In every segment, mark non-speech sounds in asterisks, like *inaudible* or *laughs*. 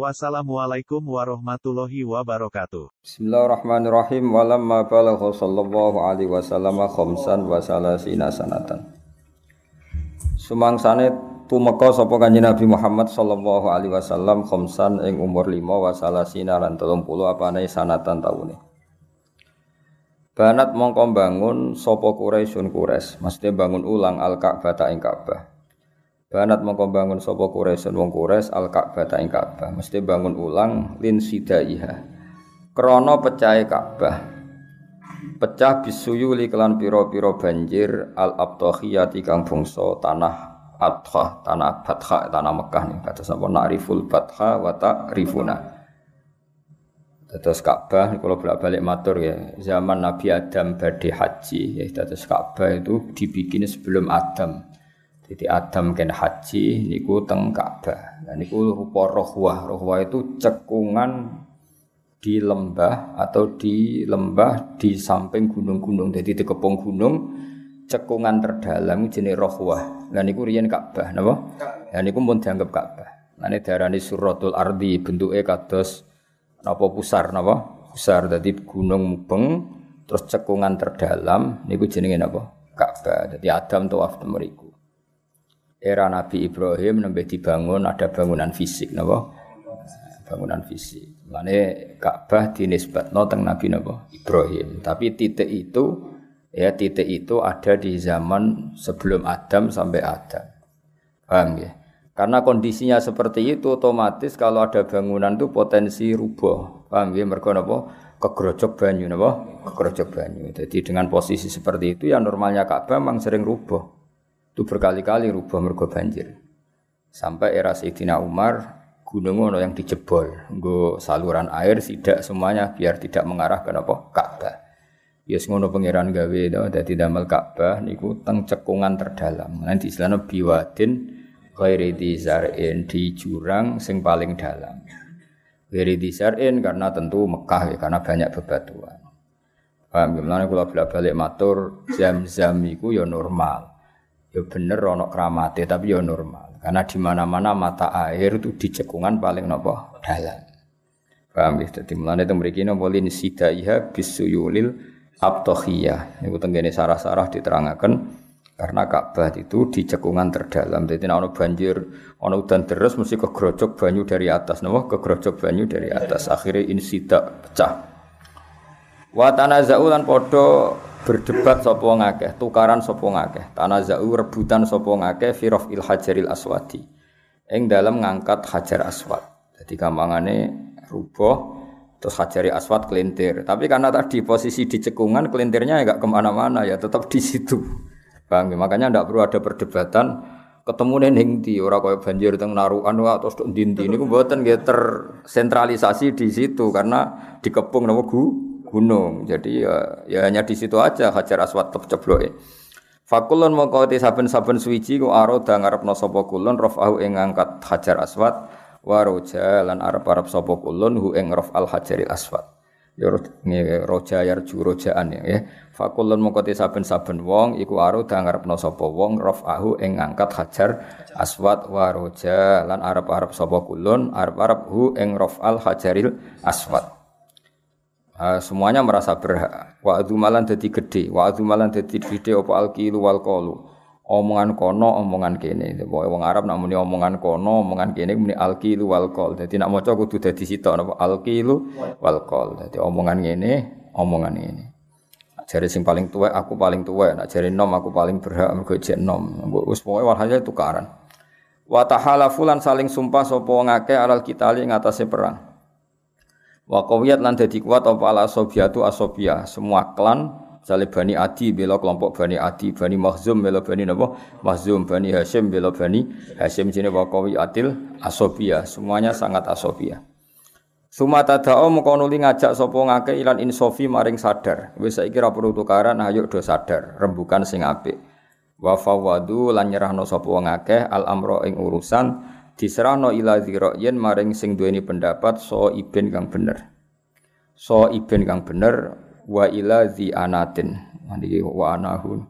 Wassalamualaikum warahmatullahi wabarakatuh. Bismillahirrahmanirrahim. Walamma balagha sallallahu alaihi wasallam khamsan wa salasina sanatan. Sumangsane tumeka sapa Kanjeng Nabi Muhammad sallallahu alaihi wasallam khamsan ing umur 5 wa salasina lan 30 apane sanatan taune. Banat mongko bangun sapa Quraisyun Quraisy, mesti bangun ulang Al-Ka'bah ing Ka'bah. Banat mongko bangun sapa Quraisy wong Quraisy al Ka'bah ta ing Ka'bah, mesti bangun ulang lin sidaiha. Krana pecahe Ka'bah. Pecah bisuyuli kelan pira-pira banjir al abtahiyati kang bangsa tanah Adha, tanah Batha, tanah Mekah nih. Kata sapa na'riful Batha wa ta'rifuna. Terus Ka'bah kalau bolak-balik matur ya, zaman Nabi Adam badhe haji ya terus Ka'bah itu dibikin sebelum Adam. Jadi Adam kan haji niku teng Ka'bah. Nah niku rupa rohwah. Rohwah itu cekungan di lembah atau di lembah di samping gunung-gunung. Jadi di kepung gunung cekungan terdalam jenis rohwah. Nah niku riyen Ka'bah napa? Nah niku pun dianggap Ka'bah. Nah ini darani suratul ardi bentuknya kados napa pusar napa? Pusar dadi gunung mubeng terus cekungan terdalam niku jenenge napa? Ka'bah. Jadi Adam tawaf mriku era Nabi Ibrahim nembe dibangun ada bangunan fisik napa? Bangunan fisik. Lane Ka'bah dinisbatno teng Nabi napa? Ibrahim. Tapi titik itu ya titik itu ada di zaman sebelum Adam sampai Adam. Paham ya? Karena kondisinya seperti itu otomatis kalau ada bangunan itu potensi rubuh paham ya? Mergo napa? Kegrojok banyu napa? Kegrojok banyu. Jadi dengan posisi seperti itu ya normalnya Ka'bah memang sering rubuh itu berkali-kali rubah mergo banjir. Sampai era Sayyidina Umar, gunung ono yang dijebol, nggo saluran air tidak semuanya biar tidak mengarah ke apa? Ka'bah. Ya ngono pangeran gawe to dadi damel Ka'bah niku teng cekungan terdalam. Nanti istilahnya biwadin ghairi dizarin di jurang sing paling dalam. Ghairi dizarin karena tentu Mekah ya karena banyak bebatuan. Paham? Mulane kula balik matur zam-zam iku ya normal ya bener ono kramate tapi ya normal karena di mana-mana mata air itu di cekungan paling nopo dalam paham ya dadi mulane teng mriki napa lin sidaiha bisuyulil abtohiyah niku tenggene sarah-sarah diterangaken karena Ka'bah itu di cekungan terdalam. Jadi nek banjir, ana udan terus mesti kegrojok banyu dari atas, napa? Kegrojok banyu dari atas. Akhirnya insida pecah. Wa tanaza'u lan padha berdebat sapa ngakeh, tukaran sapa ngakeh. Tanaza'u rebutan sapa ngakeh fi il hajaril aswadi. Ing dalam ngangkat hajar aswad. Jadi gampangane rubuh terus hajari aswad kelintir. Tapi karena tadi posisi di cekungan kelintirnya enggak ke mana-mana ya tetap di situ. Bang, makanya tidak perlu ada perdebatan ketemu ning di ora kaya banjir teng narukan atau ndi-ndi niku mboten tersentralisasi di situ karena dikepung nama gu gunung. Jadi ya, ya hanya di situ aja Hajar Aswad cebloke. Fakulun mongko te saben-saben suwiji ku aroda ngarepno sapa kulun rafahu ing ngangkat Hajar Aswad wa roja lan arep-arep sapa kulun hu ing rafal Hajaril Aswad. Ya roja yarju rojaan ya. Fakulun mongko te saben-saben wong iku aroda ngarepno sapa wong rafahu ing ngangkat Hajar Aswad wa roja lan arep-arep sapa kulun arep-arep hu ing rafal Hajaril Aswad. Uh, semuanya merasa berhak. Wa malan dadi gede, wa malan dadi gede apa alqilu wal qalu. Omongan kono, omongan kene. Pokoke wong Arab nak muni omongan kono, omongan kene muni alqilu wal qol. Dadi nak maca kudu dadi sitok napa alqilu wal qol. Dadi omongan ngene, omongan ini. Jari sing paling tua, aku paling tua. Nak jari nom, aku paling berhak mergo jek nom. Wis pokoke walhasil tukaran. Wa tahalafu lan saling sumpah sapa ngake alal kitali ngatasé perang. Wa qawiyat lan dadi kuat apa ala sobiatu asobia. Semua klan misalnya Bani Adi bela kelompok Bani Adi, Bani Mahzum bela Bani napa? Mahzum, Bani Hashim bela Bani Hashim jenis wa qawiyatil asobia. Semuanya sangat asobia. Sumata dao mengko nuli ngajak sapa ngake ilan insofi maring sadar. Wis saiki ra perlu tukaran ayo do sadar, rembukan sing apik. Wa fawadu lan nyerahno sapa al amro ing urusan diserahno ila yen maring sing duweni pendapat so iben kang bener. So iben kang bener wa ila zi anatin. Niki wa anahu.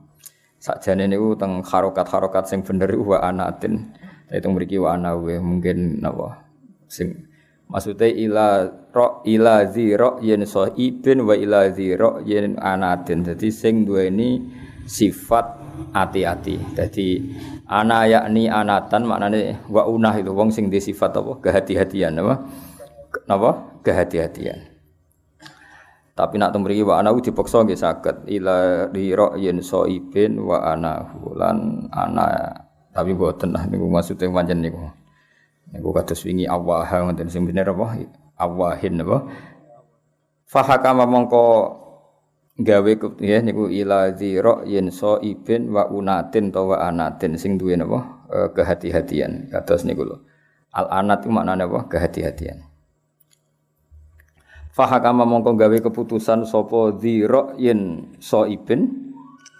Sakjane niku teng harokat-harokat sing bener wa anatin. Itu mriki wa anahu mungkin napa sing Maksudnya ila ro ila zi ro yen so ibin wa ila zi ro yen anatin. Jadi sing dua ini sifat hati-hati. Jadi ana yakni anatan maknanya wa unah itu wong sing di sifat apa kehati-hatian apa? Napa? Kehati-hatian. Tapi nak temriki wa ana dipaksa nggih saged ila ro yen so ibin wa ana lan ana tapi boten lah niku maksudnya pancen niku. Niku kados wingi awaha ngoten sing bener apa? Awahin apa? Fahakama mongko gawe ya niku ila dzira yen so ibin wa unatin to wa anatin sing duwe napa? E, kehati-hatian. Kados niku lho. Al anat itu maknane apa? Kehati-hatian. Fahakama mongko gawe keputusan sapa dzira yen so ibin?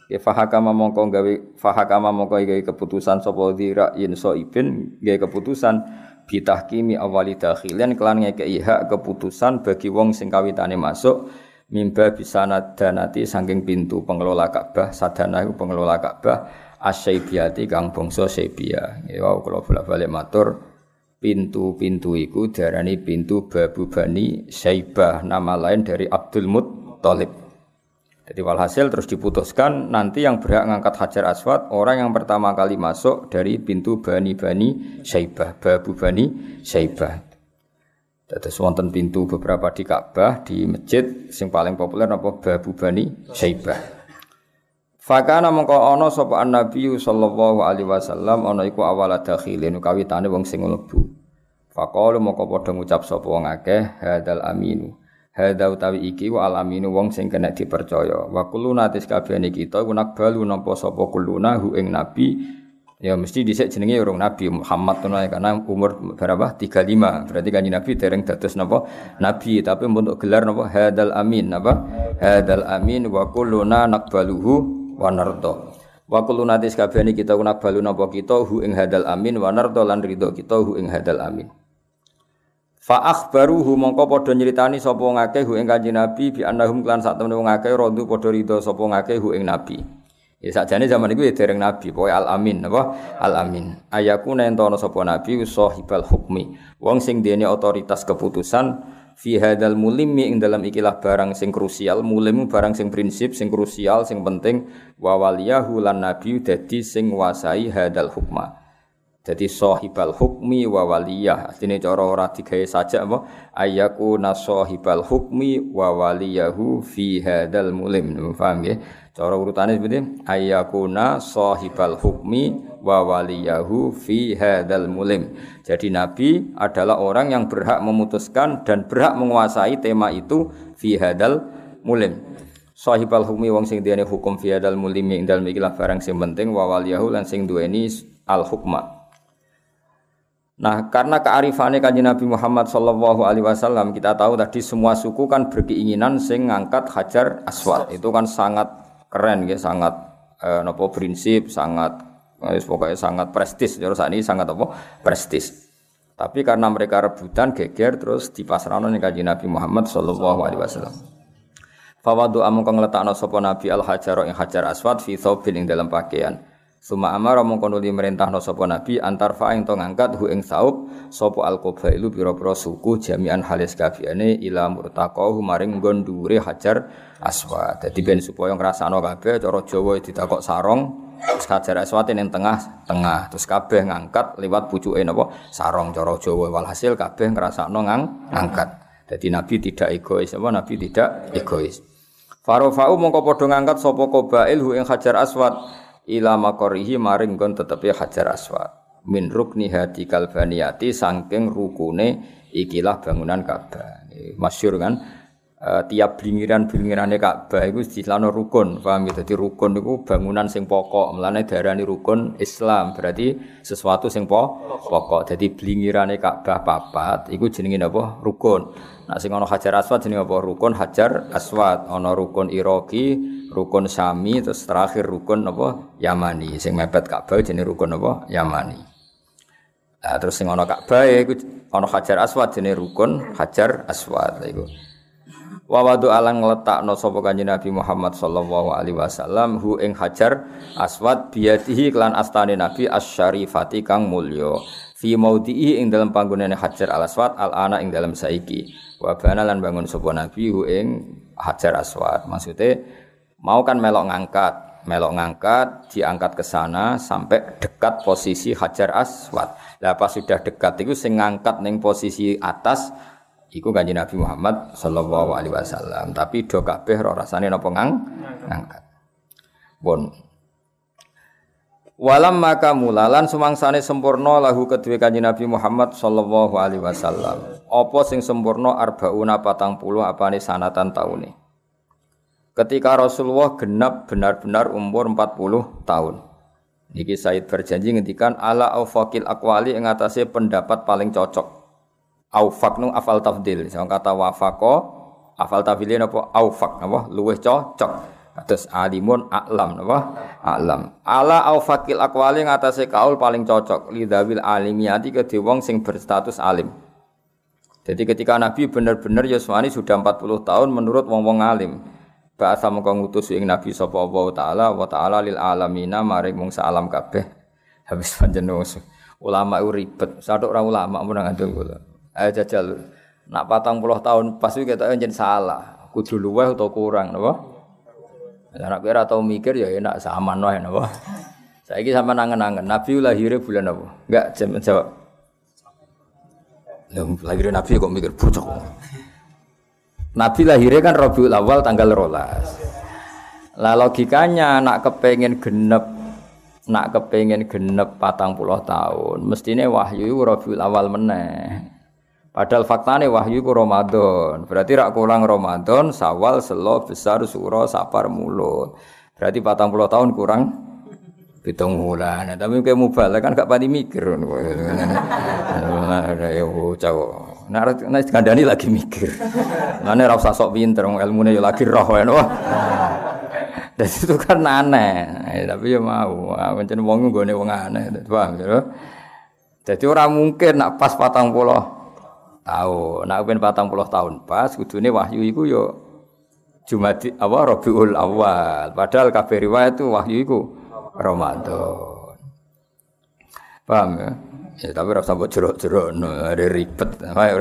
Ya fahakama mongko gawe fahakama mongko gawe keputusan sapa dzira yen so ibin? Gawe keputusan bitahkimi awali dakhilan kelan ngekei hak keputusan bagi wong sing kawitane masuk mimba bisa nadanati saking pintu pengelola Ka'bah sadana iku pengelola Ka'bah asyaibiyati kang bangsa Saibia. Ya kalau bolak-balik matur pintu-pintu iku diarani pintu Babu Bani Saibah nama lain dari Abdul Muttalib. Jadi walhasil terus diputuskan nanti yang berhak ngangkat Hajar Aswad orang yang pertama kali masuk dari pintu Bani Bani Syaibah, Babu Bani Syaibah. Terus wonten pintu beberapa di Ka'bah, di masjid sing paling populer apa Babu Bani Syaibah. Fakana mongko ana sapa Nabi sallallahu alaihi wasallam ana iku awal dakhilin kawitane wong sing mlebu. Faqalu mongko padha ngucap sapa wong akeh hadal aminu. Hadza utawi iki wa alaminu wong sing kena dipercaya. Wa kuluna tis kabehane kita ku nakbalu nampa sapa kuluna hu ing nabi ya mesti dhisik jenenge urung nabi Muhammad tuh karena umur berapa? 35 berarti kanjeng nabi dereng dados napa? Nabi. Tapi untuk gelar napa? Hadal amin. Napa? Hadal amin wa kuluna nakbaluhu wa nardo. Wa kuluna tis kabehane kita ku nakbalu napa kita hu ing hadal amin wa nardo lan ridho kita hu ing hadal amin. Fa akhbaruhu mongko padha nyritani sapa ngakeh hu ing Kanjeng Nabi bi annahum klan sak temene wong akeh rodu padha ridho sapa ngakeh hu ing Nabi. Ya sakjane zaman iku ya dereng nabi, pokoke al amin apa? Al amin. Ayaku nentono sapa nabi sahibal hukmi. Wong sing dene otoritas keputusan fi hadal mulimi ing dalam ikilah barang sing krusial, mulim barang sing prinsip, sing krusial, sing penting wa waliyahu lan nabi dadi sing wasai hadal hukma. Jadi sahibal hukmi wa waliyah. Artinya cara ora digawe saja apa? Ayaku nasahibal hukmi wa waliyahu fi hadal mulim. Paham ya? Cara urutannya seperti ayakuna sahibal hukmi wa waliyahu fi hadal mulim. Jadi Nabi adalah orang yang berhak memutuskan dan berhak menguasai tema itu fi hadal mulim. Sahibal hukmi wong sing diane hukum fi hadal mulim ing dalem ikilah barang sing penting wa waliyahu lan sing duweni al hukma. Nah, karena kearifannya kanji Nabi Muhammad Shallallahu Alaihi Wasallam kita tahu tadi semua suku kan berkeinginan sing ngangkat hajar aswad itu kan sangat keren ya, sangat eh, nopo prinsip, sangat eh, pokoknya sangat prestis. Jadi saat ini sangat apa prestis. Tapi karena mereka rebutan geger terus di pasaran nih kanji Nabi Muhammad Shallallahu Alaihi Wasallam. Fawadu amung kang letakno Nabi al hajar ing hajar aswad fi thawbin ing dalam pakaian. Suma amara mongko nuli merintahno sapa nabi antar fa ing to ngangkat hu ing saub sapa al qabailu pira-pira suku jami'an halis kabehane ila murtaqahu maring nggon dhuwure hajar aswad. Dadi ben supaya ngrasakno kabeh cara Jawa ditakok sarong Hajar aswad ning tengah tengah terus kabeh ngangkat lewat pucuke napa sarong cara Jawa walhasil kabeh ngrasakno ngang ngangkat. Jadi Nabi tidak egois apa Nabi tidak egois. Farofa'u mongko padha ngangkat sapa qabail hu ing hajar aswad ila makorihi maring gon tetepi hajar aswad min rukni hati kalbaniyati sangking rukune ikilah bangunan Ka'bah masyur kan uh, tiap blingiran-blingirane Ka'bah iku istilahno rukun, paham ya? Dadi rukun iku bangunan sing pokok, mlane darani rukun Islam, berarti sesuatu sing pokok. Dadi blingirane Ka'bah papat iku jenenge napa? Rukun. Nah sing ana Hajar Aswad jenenge apa? Rukun Hajar Aswad. Ana rukun Iraki, rukun Sami, terus terakhir rukun apa? Yamani. Sing mepet Ka'bah jenenge rukun apa? Yamani. Nah, terus sing ana Ka'bah iku ana Hajar Aswad jenenge rukun Hajar Aswad iku. Wa wadu alang ngletakno sapa kanjeng Nabi Muhammad sallallahu alaihi wasallam hu ing hajar aswad biyatihi klan astane Nabi asyarifati kang mulya fi maudhi'i ing dalam panggonane hajar al aswad al ana ing dalam saiki wa bana lan bangun sapa Nabi ing hajar aswad maksudnya mau kan melok ngangkat melok ngangkat diangkat ke sana sampai dekat posisi hajar aswad lah pas sudah dekat itu sing ngangkat ning posisi atas Iku kanjeng Nabi Muhammad sallallahu alaihi wasallam. Tapi do kabeh rasane napa ngang ngangkat. Bon. Walam maka mulalan sumangsane sempurna lahu kedue kanjeng Nabi Muhammad sallallahu alaihi wasallam. Apa sing sempurna arbauna patang puluh apane sanatan taune. Ketika Rasulullah genap benar-benar umur 40 tahun. Niki Said berjanji ngendikan ala aufakil akwali ing atase pendapat paling cocok aufak nu afal tafdil. Sing kata wafako afal tafdil napa aufak napa luwih cocok. Terus alimun a'lam napa? A'lam. Ala aufakil aqwali ngatasé kaul paling cocok lidawil alimiyati ke wong sing berstatus alim. Jadi ketika Nabi benar-benar Yuswani sudah 40 tahun menurut wong-wong alim. Bahasa mengko ngutus ing Nabi sapa Allah taala wa taala lil alamina maring wong alam kabeh. Habis panjenengan ulama ribet. Satu orang ulama mun ngandung kula. Ayo jajal. Nak patang puluh tahun pas itu kita jadi salah. Kudu luweh atau kurang, napa? Anak kira atau mikir ya enak sama wae napa? Saiki sama nangen-nangen. Nabi lahirnya bulan apa? Enggak jawab. lahirnya Nabi kok mikir bocok. Nabi lahirnya kan Rabiul Awal tanggal rolas. Lah logikanya nak kepengen genep nak kepengen genep patang puluh tahun mestinya wahyu Rabiul Awal meneh. Padahal faktane wahyu ku Ramadan. Berarti rak kurang Ramadan, Sawal, Selo, Besar, Suro, Sapar, Mulut. Berarti 40 tahun kurang pitung bulan. Nah, tapi kayak mubal kan gak pati mikir. Ya bocah. Nah, nah kandani lagi mikir. Mana ora usah sok pinter, ilmune ya lagi roh ya. Dan itu kan aneh. tapi ya mau, pancen wong nggone wong aneh, paham ya. Jadi orang mungkin nak pas patang puluh tahun. Nak ben puluh tahun pas kudune wahyu iku yo Jumadi apa Rabiul Awal. Padahal kabeh riwayat itu wahyu iku Ramadan. Paham ya? Ya tapi rasa mbok jerok-jerok no, ada ribet. Apa?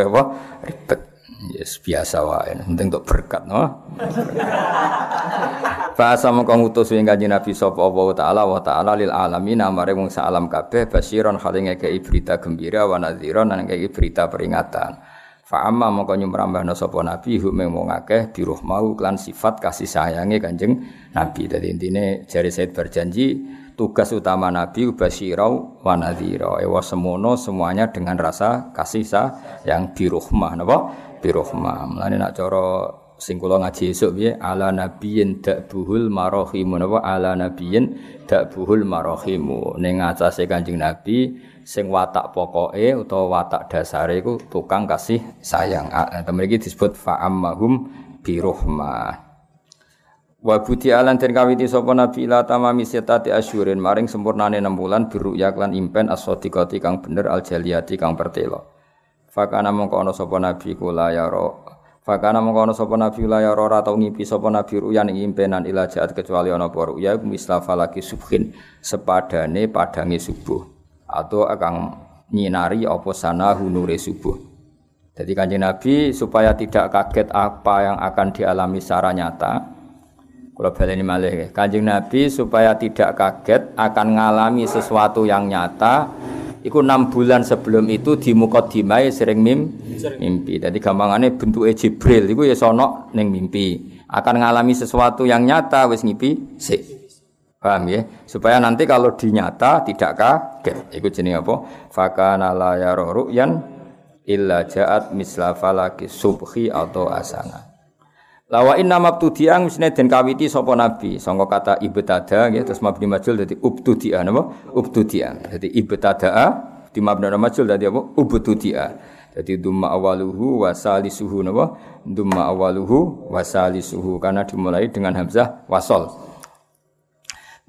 Ribet. Yes, biasa wae. Penting untuk berkat, no. *laughs* Bahasa mengko ngutus ing kanjeng Nabi sapa Allah taala wa taala lil alamin amare wong alam kabeh basiron hale ngekeki berita gembira wa nadhiron lan berita peringatan. Fa amma mengko nyumrambahna sapa Nabi hu wong akeh biruh mau klan sifat kasih sayange Kanjeng Nabi. Dadi intine jari Said berjanji tugas utama Nabi basirau wa nadhira. Ewa semono semuanya dengan rasa kasih sayang biruhmah napa? Biruhmah. Mulane nak cara sing kula ngaji esuk piye? Ala nabiyyin dakbuhul marahimu napa ala nabiyyin dakbuhul marahimu ning atase Kanjeng Nabi sing watak pokoke utawa watak dasare iku tukang kasih sayang. Temen iki disebut fa'ammahum birohmah Wa buti alan den kawiti sapa nabi ila tamami setati asyurin maring sempurnane 6 bulan biru yaklan impen as-sadiqati kang bener al jaliyati kang pertelo. Fakana mongko ana sapa nabi kula ya Fakana mengkono sapa nabi la ya ora tau ngipi sapa nabi ruyan ing impenan ila jaat kecuali ana apa ruya mislafa lagi subhin sepadane padange subuh atau akan nyinari apa sana hunure subuh. Jadi kanjeng Nabi supaya tidak kaget apa yang akan dialami secara nyata. Kalau baleni malih, kanjeng Nabi supaya tidak kaget akan mengalami sesuatu yang nyata Iku enam bulan sebelum itu di mukodimai sering mim, mimpi. Jadi gampangannya bentuk Jibril. Iku ya sono neng mimpi. Akan ngalami sesuatu yang nyata wis ngipi si. Paham ya? Supaya nanti kalau dinyata tidak kaget. Iku jenis apa? Fakana la ru'yan illa ja'at misla falaki subhi atau asana. Lawa inna mabtudi'a mestine den kawiti sapa nabi? Sangka kata ibtada nggih terus mabni majul dadi ubtudi'a napa? Ubtudi'a dadi ibtada di mabni majul dadi apa? Ubtudi'a dadi dumma awaluhu wa salisuhu napa? Dumma awaluhu wa salisuhu karena dimulai dengan hamzah wasol.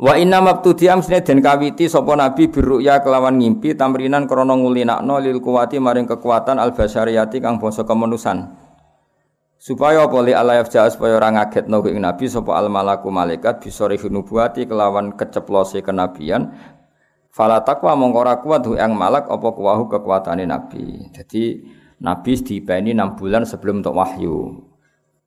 Wa inna mabtudi'a mestine den kawiti sapa nabi birruya kelawan ngimpi tamrinan krana ngulinakno lil kuwati maring kekuatan al basyariyati kang basa kemanusan supaya apa? Li ala yafja supaya ora ngagetno ing nabi sapa al malaku malaikat bisa nubuati kelawan keceplose kenabian. Fala takwa mongko ora kuat yang malak apa kuwahu kekuatane nabi. Jadi nabi dipeni 6 bulan sebelum untuk wahyu.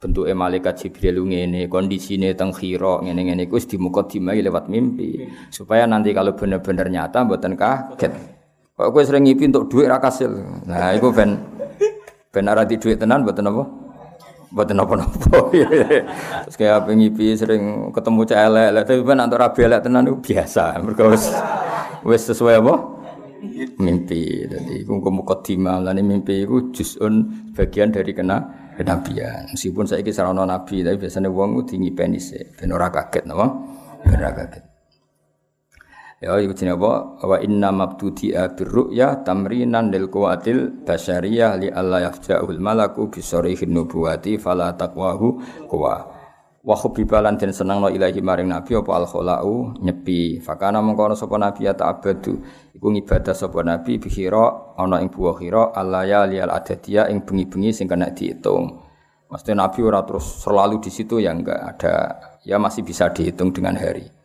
Bentuke malaikat Jibril ngene kondisine teng khira ngene-ngene iku wis dimukadimai lewat mimpi. Supaya nanti kalau bener-bener nyata mboten kaget. Kok kowe sering ngipi untuk duit ra kasil? Nah iku ben ben ora di duit tenan mboten apa Mboten napa-napa. *laughs* Terus kayak pengipi sering ketemu cah elek, tapi ben antuk rabi tenan itu biasa. Wis wis sesuai apa? Mimpi. Jadi iku mukadimah lan mimpi iku juz'un bagian dari kena kenabian. Meskipun saiki sarana nabi, tapi biasanya wong ngipeni sik ben kaget napa? Ben kaget. Ya iku jenenge apa? Wa inna mabtudi'a birru'ya tamrinan lil quwatil basyariyah li alla yafja'ul malaku bi sarihin nubuwati fala taqwahu kuwa. Wa hubbibalan den senengno ilahi maring nabi apa al khalau nyepi. Fakana mengkono sapa nabi ya ta'abadu iku ngibadah sapa nabi bi khira ana ing buah khira alaya liyal adadiya ing bengi-bengi sing kena dihitung. Maksudnya Nabi ora terus selalu di situ ya enggak ada ya masih bisa dihitung dengan hari.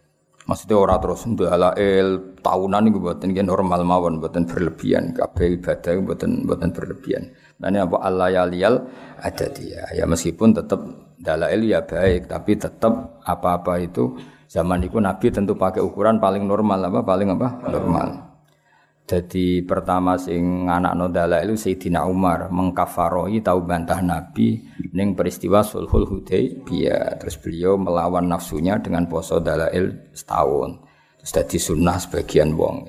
Maksudnya orang terus ndalail tahunan itu buatan nggih normal mawon buatan berlebihan kabeh ibadah buatan buatan berlebihan. Nah ini apa Allah ya lial ada dia. Ya meskipun tetap dalail ya baik tapi tetap apa-apa itu zaman itu Nabi tentu pakai ukuran paling normal apa paling apa normal. Jadi pertama sing anak nodala itu Sayyidina Umar mengkafaroi tahu bantah Nabi ning peristiwa Sulhul Hudaybiyah. Terus beliau melawan nafsunya dengan poso dalail setahun. Terus jadi sunnah sebagian wong.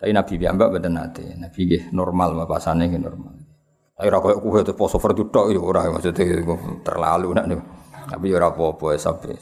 Tapi Nabi biamba badan nate. Nabi gih normal bapasane gih normal. Tapi ora koyo kuwe poso fardu tok ya ora maksudnya terlalu nak. Tapi ora apa-apa sampai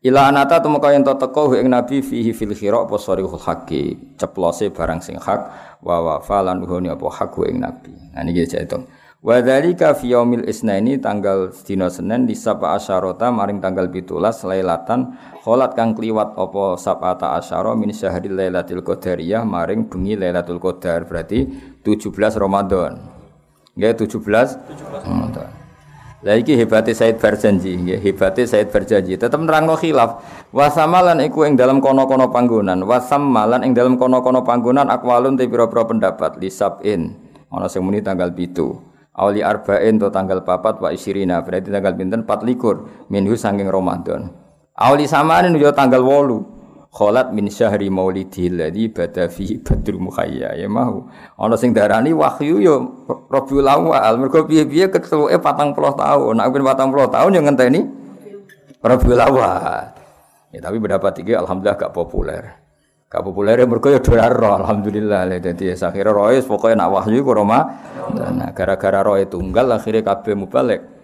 Ila anata tumeka yen to teko ing nabi fihi fil khira apa sarihul haqi ceplose barang sing hak wa wa falan huni apa hak ing nabi. Nah niki itu. Wa dzalika fi yaumil isnaini tanggal dina Senin di sapa asyarota maring tanggal 17 lailatan kholat kang kliwat apa sabata asyara min syahril lailatul qadariyah maring bengi lailatul qadar berarti 17 Ramadan. Nggih 17 Ramadan. Lah iki hebate Said Barjanji, nggih, hebate Said Barjanji. Tetep nerangno khilaf. Wasamalan iku ing dalam kono-kono panggonan, wasamalan ing dalam kono-kono panggonan akwalun te pira-pira pendapat lisabin. Ana sing muni tanggal 7. Awli arba'in to tanggal papat wa isirina berarti tanggal pinten 24 minhu saking Ramadan. Awli samanin yo tanggal 8 kholat min syahri maulidil ladzi bada fi badru mukhayya. Ya mau ana sing darani wahyu yo Rabiul Awal. Mergo piye-piye ketuke 40 tahun. Nek ben 40 tahun yo ngenteni Rabiul Awal. Ya tapi berapa tiga alhamdulillah gak populer. Gak populer ya mergo yo ora alhamdulillah. Dadi akhire rois pokoke nak wahyu ku Roma nah gara-gara roe tunggal akhirnya kabeh mubalik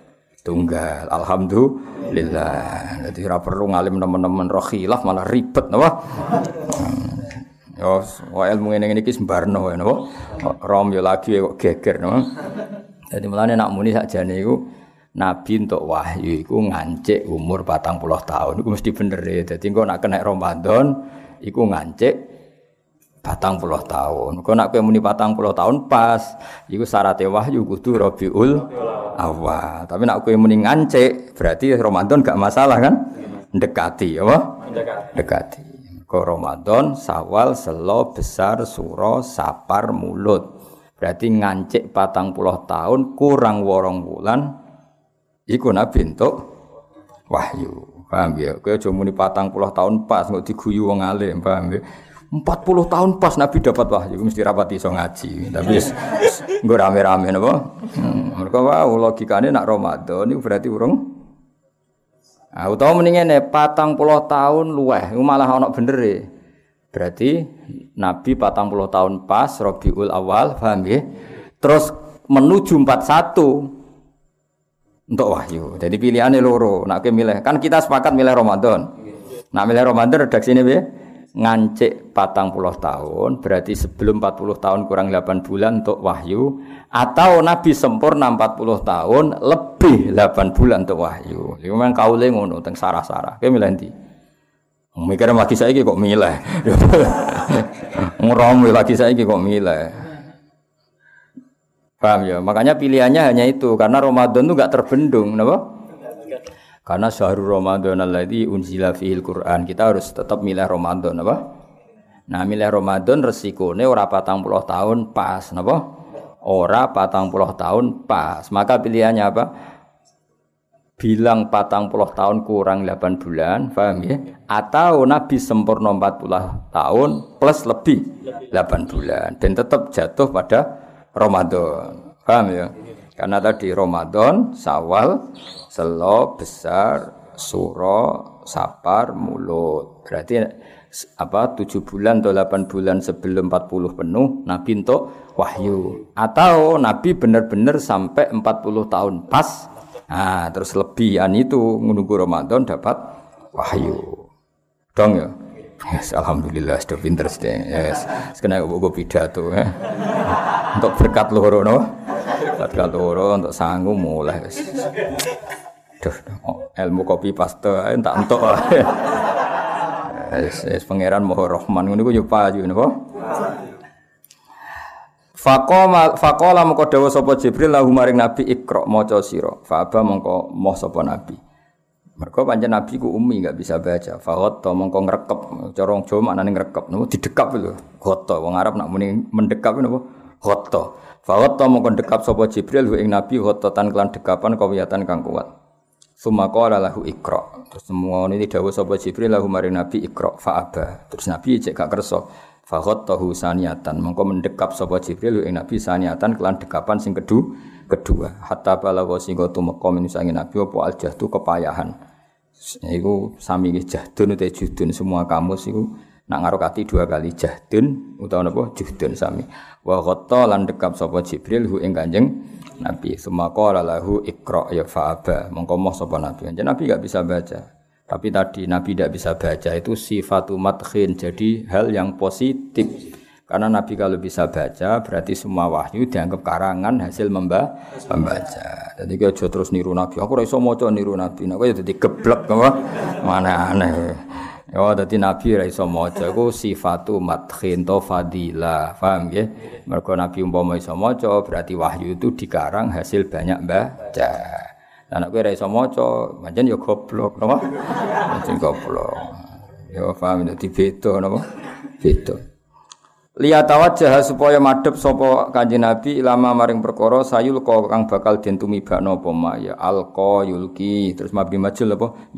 tunggal. Alhamdulillah. Jadi ora perlu ngalim teman-teman khilaf malah ribet napa? Yo wa ilmu ngene iki sembarno napa? Rom yo lagi kok geger napa? Jadi mulane nak muni sakjane iku Nabi untuk wahyu iku ngancik umur patang puluh tahun. Iku mesti bener ya jadi engko nak kena Ramadan iku ngancik patang puluh tahun. Kau nak muni patang puluh tahun pas, itu syarat wahyu kudu Rabiul awal. Tapi nak kue muni ngance, berarti Ramadan gak masalah kan? Dekati, apa? Dekati. Kau Ramadan, Sawal, Selo, Besar, Suro, Sapar, Mulut. Berarti ngancik patang puluh tahun kurang worong bulan. Iku nabi untuk wahyu. Paham ya? Kau cuma muni patang puluh tahun pas, nggak diguyu wong alim, paham ya? 40 tahun pas Nabi dapat wahyu mesti rapat iso ngaji. Tapi gue rame-rame napa? Hmm, mereka wow logikane nak Ramadan itu berarti urung Ah utawa mendingan patang puluh tahun luweh, malah ono bener e. Berarti Nabi patang puluh tahun pas Rabiul Awal, paham ya? Terus menuju 41 untuk wahyu. Jadi pilihannya loro. Nak milih kan kita sepakat milih Ramadan. Nak milih Ramadan redaksi ini ya ngancik patang puluh tahun berarti sebelum 40 tahun kurang 8 bulan untuk wahyu atau Nabi sempurna 40 tahun lebih 8 bulan untuk wahyu. Iku memang kaule ngono teng sarah-sarah. Kowe milih ndi? Mikir lagi saiki kok milih. *laughs* Ngerom lagi saiki kok milih. Paham ya? Makanya pilihannya hanya itu karena Ramadan itu gak terbendung, napa? Karena syahrul Ramadan alladzi unzila fihil Quran. Kita harus tetap milih Ramadan apa? Nah, milih Ramadan resikone ora patang puluh tahun pas, napa? Ora patang puluh tahun pas. Maka pilihannya apa? Bilang patang puluh tahun kurang 8 bulan, paham ya? Atau Nabi sempurna 40 tahun plus lebih 8 bulan. Dan tetap jatuh pada Ramadan. Paham ya? Karena tadi Ramadan, Sawal, Selo, Besar, Suro, Sapar, Mulut. Berarti apa tujuh bulan atau delapan bulan sebelum 40 penuh Nabi untuk wahyu. Atau Nabi benar-benar sampai 40 tahun pas. Nah terus lebihan itu menunggu Ramadan dapat wahyu. Dong ya? Yes, Alhamdulillah sudah pinter sih yes. Sekarang gue pidato ya. untuk berkat luhur no Berkat loro untuk sanggup mulai. Duh, ilmu kopi paste tak entuk. Wis wis pangeran Maha Rahman ngono iku yo payu napa? Faqama faqala mengko dawuh sapa Jibril lahu maring Nabi Iqra maca sira. Fa aba mengko moh sapa Nabi. Mereka pancen Nabi ku umi enggak bisa baca. Faqata mengko ngrekep cara Jawa maknane ngrekep napa didekap lho. Goto wong Arab nak muni mendekap napa? Goto. Fawat to mongkon dekap sapa Jibril ing Nabi tan kelan dekapan kawiyatan kang kuat. Suma qala lahu ikra. Terus semua ini dawuh sapa Jibril lahu mari Nabi ikra fa'aba. Terus Nabi cek gak kerso. Fahottahu saniatan. Mongko mendekap sapa Jibril ing Nabi saniatan kelan dekapan sing kedua kedua hatta balagha sing tumeka minusange Nabi apa aljahtu kepayahan. Iku sami jahdun utawa judun semua kamus iku nak ngarokati dua kali jahdun utawa napa juhdun sami wa ghatta lan dekap sapa jibril hu ing kanjeng nabi sumaka lahu ikra ya fa'aba mongko moh sapa nabi kanjeng nabi gak bisa baca tapi tadi nabi tidak bisa baca itu sifatu madkhin jadi hal yang positif karena Nabi kalau bisa baca berarti semua wahyu dianggap karangan hasil memba membaca. Jadi kita terus niru Nabi. Aku raiso maca niru Nabi. Nah, ya jadi geblek apa? Mana aneh. Ya dadi nabi ra iso maca iku sifatu madkhin to fadilah. Paham nggih? Mergo nabi umpama iso maca berarti wahyu itu dikarang hasil banyak baca. Lah nek kowe ra iso maca, pancen ya goblok, napa? Pancen goblok. Ya paham dadi beda napa? Beda. Lihat wajah supaya madep sopo kanjeng Nabi ilama maring perkara sayul ko kang bakal den tumibakno apa ma? Ya alqa yulki. Terus mabni majul apa?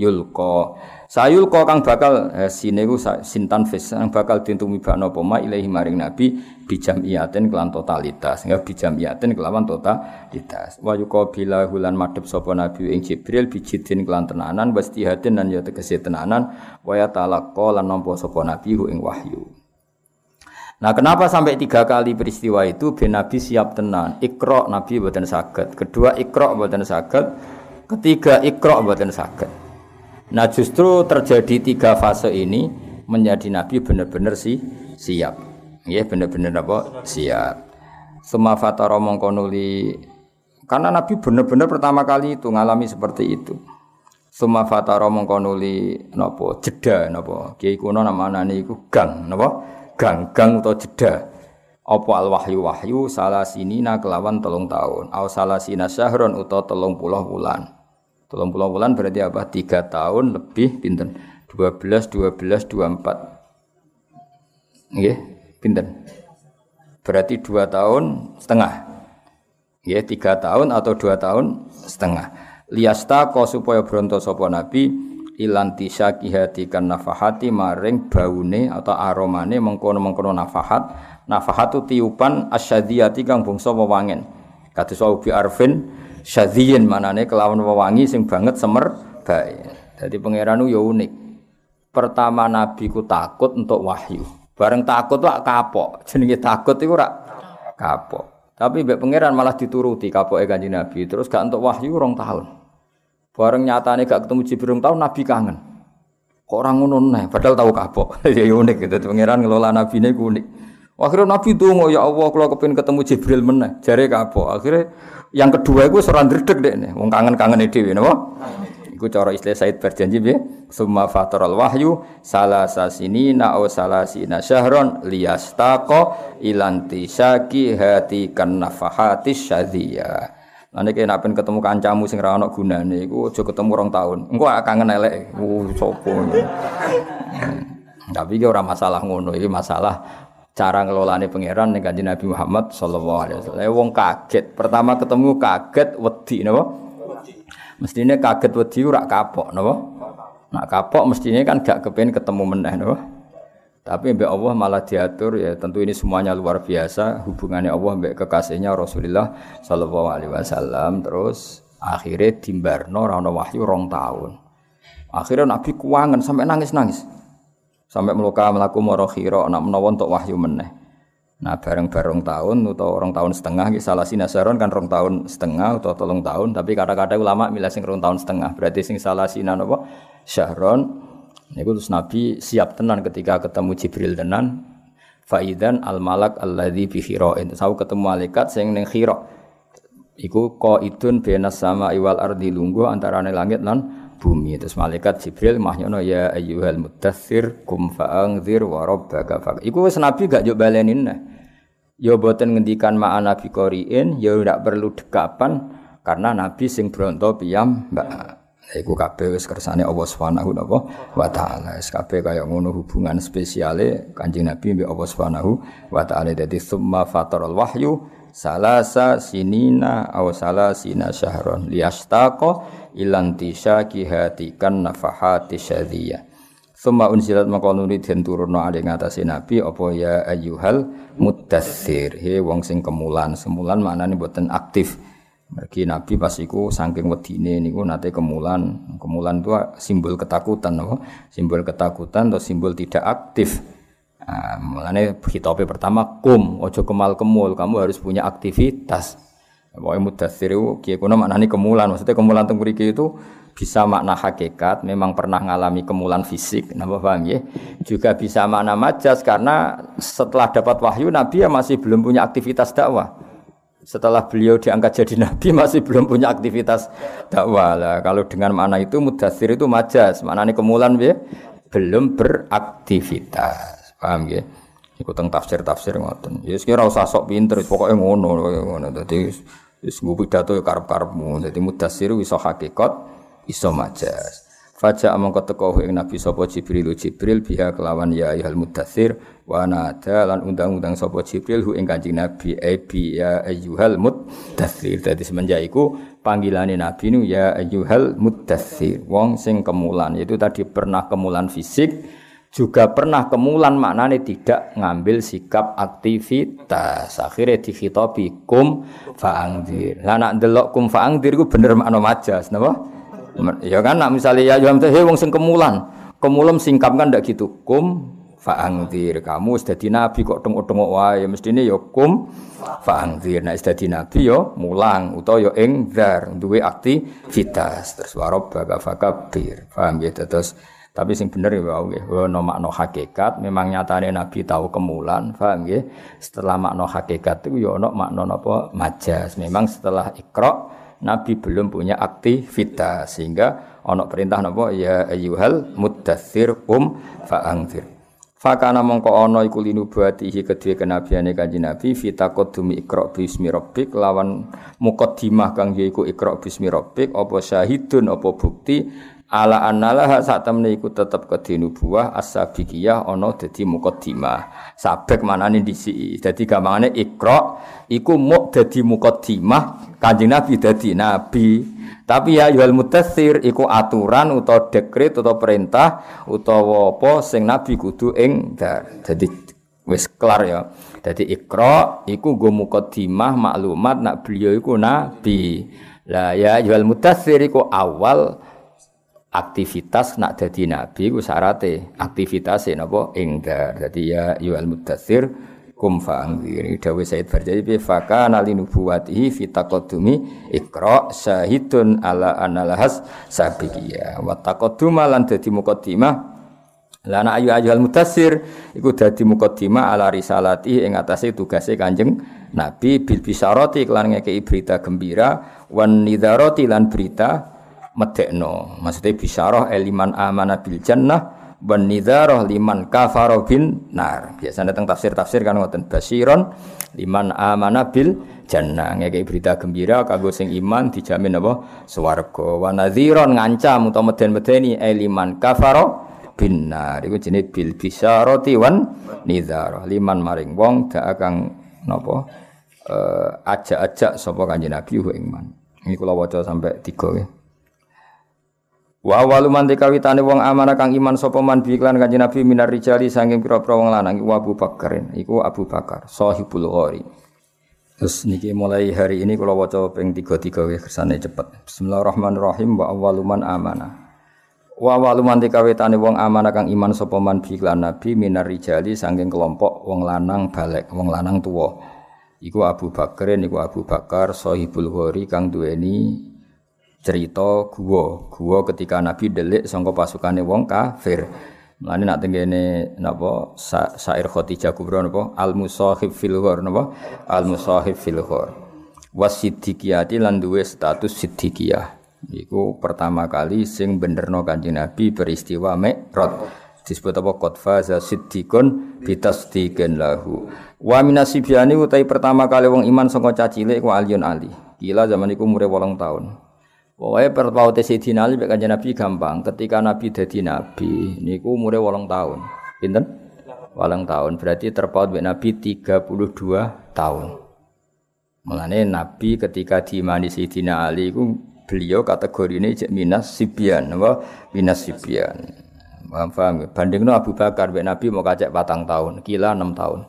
Sayul ko kang bakal eh, sine ku sintan fis kang bakal den tumibakno apa ilahi maring Nabi bijam iaten kelan totalitas. Ya bijam iaten kelawan totalitas. Wa yuqabila hulan madep sopo Nabi ing Jibril bijidin kelan tenanan wastihatin dan ya tegese tenanan. Wa ya talaqqa lan nampa sapa Nabi ing wahyu Nah kenapa sampai tiga kali peristiwa itu ben Nabi siap tenan. Ikro Nabi buatan sakit. Kedua ikro buatan sakit. Ketiga ikro buatan sakit. Nah justru terjadi tiga fase ini menjadi Nabi benar-benar sih siap. Ya benar-benar apa? Siap. Semua fatara mongkonuli karena Nabi benar-benar pertama kali itu ngalami seperti itu. Semua fatara mongkonuli nopo jeda nopo kiai kuno nama nani iku gang nopo ganggang atau jeda. Apa al wahyu wahyu salah sinina kelawan telung tahun? Au salah sina syahron atau telung puluh bulan telung puluh bulan berarti apa? Tiga tahun lebih pinten? Dua belas dua belas dua empat. Pinten? Berarti dua tahun setengah. Ya tiga tahun atau dua tahun setengah. Liasta kau supaya bronto sopo nabi ilan tisaki kan nafahati maring baune atau aromane mengkono-mengkono nafahat nafahat itu tiupan asyadiyati kang bangsa wewangen. Kados bi arfin syadhiyin manane kelawan wewangi sing banget semer bae. Dadi pangeran yo unik. Pertama nabi ku takut untuk wahyu. Bareng takut wak kapok. Jenenge takut iku ora kapok. Tapi mbek pangeran malah dituruti kapoke kanjeng nabi. Terus gak untuk wahyu rong tahun Bareng nyatane gak ketemu Jibril tahun Nabi kangen. Kok orang ngono nih, padahal tahu kapok. *laughs* ya unik gitu. Pangeran ngelola Nabi ini unik. Akhirnya Nabi tuh ya Allah kalau kepin ketemu Jibril meneh, jare kapok. Akhirnya yang kedua itu seorang dredeg deh nih, wong kangen-kangen dhewe napa? Iku cara istilah Said berjanji be, summa fataral wahyu salasa sinina au salasina syahron liyastaqa ilanti syaki hati kan nafahati Nanti kayak napen ketemu kancamu sing ra ono gunane iku aja ketemu rong tahun. Engko kangen elek. Uh sopo. Tapi iki ora masalah ngono, iki masalah cara ngelolane pangeran ning Kanjeng Nabi Muhammad sallallahu alaihi wasallam. Wong kaget, pertama ketemu kaget wedi napa? Mestine kaget wedi ora kapok napa? Nak kapok mestinya kan gak kepen ketemu meneh napa? Tapi mbak Allah malah diatur ya tentu ini semuanya luar biasa. Hubungannya Allah mbak kekasihnya Rasulullah Sallallahu Alaihi Wasallam. Terus akhirnya timbarno rano wahyu rong tahun. Akhirnya Nabi kuangan sampai nangis nangis sampai meluka melaku moro khiro nak menawa untuk wahyu meneh. Nah bareng-bareng tahun atau orang tahun setengah salah sinasaron kan rong tahun setengah atau tolong tahun. Tapi kata-kata ulama milah sing rong tahun setengah. Berarti sing salah sinan apa syahron niku terus nabi siap tenan ketika ketemu jibril tenan. Faidan al malak alladzi bi khirain. Sau ketemu malaikat sing ning khira. Iku qaidun benas sama iwal ardi lungguh antarané langit lan bumi. Terus malaikat Jibril mahnyono ya ayyuhal mudaththir kum fa'angzir wa rabbaka fa iku wis nabi gak yo balenin nah yo boten ngendikan ma'a nabi qoriin yo ndak perlu dekapan karena nabi sing bronto piyam mbak iku kabeh wis kersane Allah Subhanahu wa taala. Wis kabeh kaya ngono hubungan spesiale Kanjeng Nabi mbek Allah Subhanahu wa taala. Dadi summa fataral wahyu salasa sinina aw salasina syahron liyastaqa ilanti syaki hatikan nafahati syadiyah Suma unsilat maka nuri den turunno ali ngatasi nabi apa ya ayyuhal muddatsir he wong sing kemulan. Semulan maknane mboten aktif Mergi nabi pas iku saking wedine niku nate kemulan kemulan itu simbol ketakutan apa simbol ketakutan atau simbol tidak aktif Nah, mulane hitope pertama kum, ojo kemal kemul, kamu harus punya aktivitas. Pokoknya mudathir itu kiai kuno maknani kemulan. Maksudnya kemulan teng itu bisa makna hakikat, memang pernah ngalami kemulan fisik, napa paham ya? Juga bisa makna majas karena setelah dapat wahyu Nabi ya masih belum punya aktivitas dakwah. Setelah beliau diangkat jadi nabi *laughs* masih belum punya aktivitas dakwah. Lah kalau dengan makna itu mudathir itu majas, maknani kemulan ya belum beraktivitas. Paham ya? Iku teng tafsir-tafsir ngoten. Ya sekira usah sok pinter, pokoke ngono ngono. Dadi wis nggo pidato ya karep-karepmu. Dadi mudassir iso hakikat, iso majas. Faja amangka teko ing Nabi sapa Jibril Jibril biha kelawan ya ayyuhal mudassir wa nada lan undang-undang sapa Jibril hu ing Kanjeng Nabi. E bi ya ayyuhal mudassir. Dadi semenjak iku panggilane Nabi nu ya ayyuhal mudassir. Wong sing kemulan. Itu tadi pernah kemulan fisik juga pernah kemulan maknanya tidak ngambil sikap aktivitas. Akhirnya dikhitobi kum faangdir. Lah nak delok kum faangdir itu bener makna majas napa ya kan nak misalnya ya jam teh wong sing kemulan. Kemulan singkap kan ndak gitu. Kum faangdir. Kamu sudah di nabi kok tengok-tengok wae. Mestine ya kum faangdir. Nah sudah di nabi yo mulang utawa yo engdar duwe aktivitas terus warabba fakabir paham ya? Terus tapi sing bener ya wau nggih. Ono makna hakikat memang nyatane Nabi tahu kemulan, paham nggih? Setelah makna hakikat itu ya ono makna napa? Majas. Memang setelah Iqra Nabi belum punya aktivitas sehingga ono perintah napa ya ayyuhal muddatsir um fa'angzir. Fakana mongko ono iku linubuatihi kedue kenabiane kanjeng Nabi fitaqaddumi ikra bismi rabbik lawan mukaddimah kang yaiku ikra bismi rabbik apa syahidun apa bukti ala annalah sak temne iku tetep kedhe nubuwah as-sabiqiyah ana dadi muqaddimah sabek manane disi dadi gampangane ikra iku muk dadi muqaddimah kanjeng nabi dadi nabi. Tapi ya yuhal mutathir iku aturan utawa dekret utawa perintah utawa apa sing nabi kudu ing dar. Dadi wis kelar ya. Dadi ikra iku go muqaddimah maklumat nak beliau iku nabi. Lah ya yuhal mutathir iku awal aktivitas nak dadi nabi ku syarate aktivitas napa? Ingdar dadi ya yual mudathir kum fa'angdir dawe Said Barjali bi fakana linubuwatihi fi taqaddumi iqra syahidun ala analahas sabiqiyah wa taqadduma lan dadi muqaddimah. Lana ayu ayyuhal mutassir iku dadi muqaddimah ala risalati ing atase tugase Kanjeng Nabi. Bil bisarati kelan ngekei berita gembira. Wan nidharati lan berita medekno maksudnya bisyarah eliman amana bil jannah wan nidharah liman kafara bin nar. Biasanya tentang tafsir-tafsir kan ngoten basiron liman amana bil jannah ngekei berita gembira kanggo sing iman dijamin apa swarga. Wa nadhiron ngancam utawa meden-medeni liman kafara bin nar. Iku jenenge bil bisyarati wan nidharah liman maring wong dak kang napa uh, ajak-ajak sapa kanjeng Nabi iman. Ini kula waca sampai tiga ya. Wa awalu man kawitane wong amanah kang iman sapa man bi iklan kanjeng Nabi minar rijali saking pira-pira wong lanang iku Abu Bakar. Iku Abu Bakar, sahibul ghari. Terus niki mulai hari ini kalau waca ping 33 ya kersane cepet. Bismillahirrahmanirrahim wa awalu man amanah. Wa awalu man kawitane wong amanah kang iman sapa man bi iklan Nabi minar rijali saking kelompok wong lanang balik, wong lanang tuwa. Iku Abu Bakar, niku Abu Bakar sahibul ghari kang duweni cerita gua gua ketika Nabi delik sangka pasukane wong kafir. Mulane nak tengene napa sa, sair Khadijah kubra napa al musahib fil ghor napa al musahib fil ghor. Wasiddiqiyati lan duwe status siddiqiyah. Iku pertama kali sing benerno Kanjeng Nabi peristiwa Mi'raj. Disebut apa? Qad faza siddiqun bitasdiqin lahu. Wa minasibiani utai pertama kali wong iman sangka cacile iku Aliun Ali. Gila zaman iku umure 8 tahun Pokoknya perpaute Sayyidina Ali mek Kanjeng Nabi gampang. Ketika Nabi dadi nabi niku umure 8 tahun. Pinten? 8 tahun. Berarti terpaut mek Nabi 32 tahun. Mulane Nabi ketika diimani Sayyidina Ali iku beliau kategori ini minas sibian apa minas sibian paham paham bandingno Abu Bakar mek Nabi mau kacek patang tahun kila 6 tahun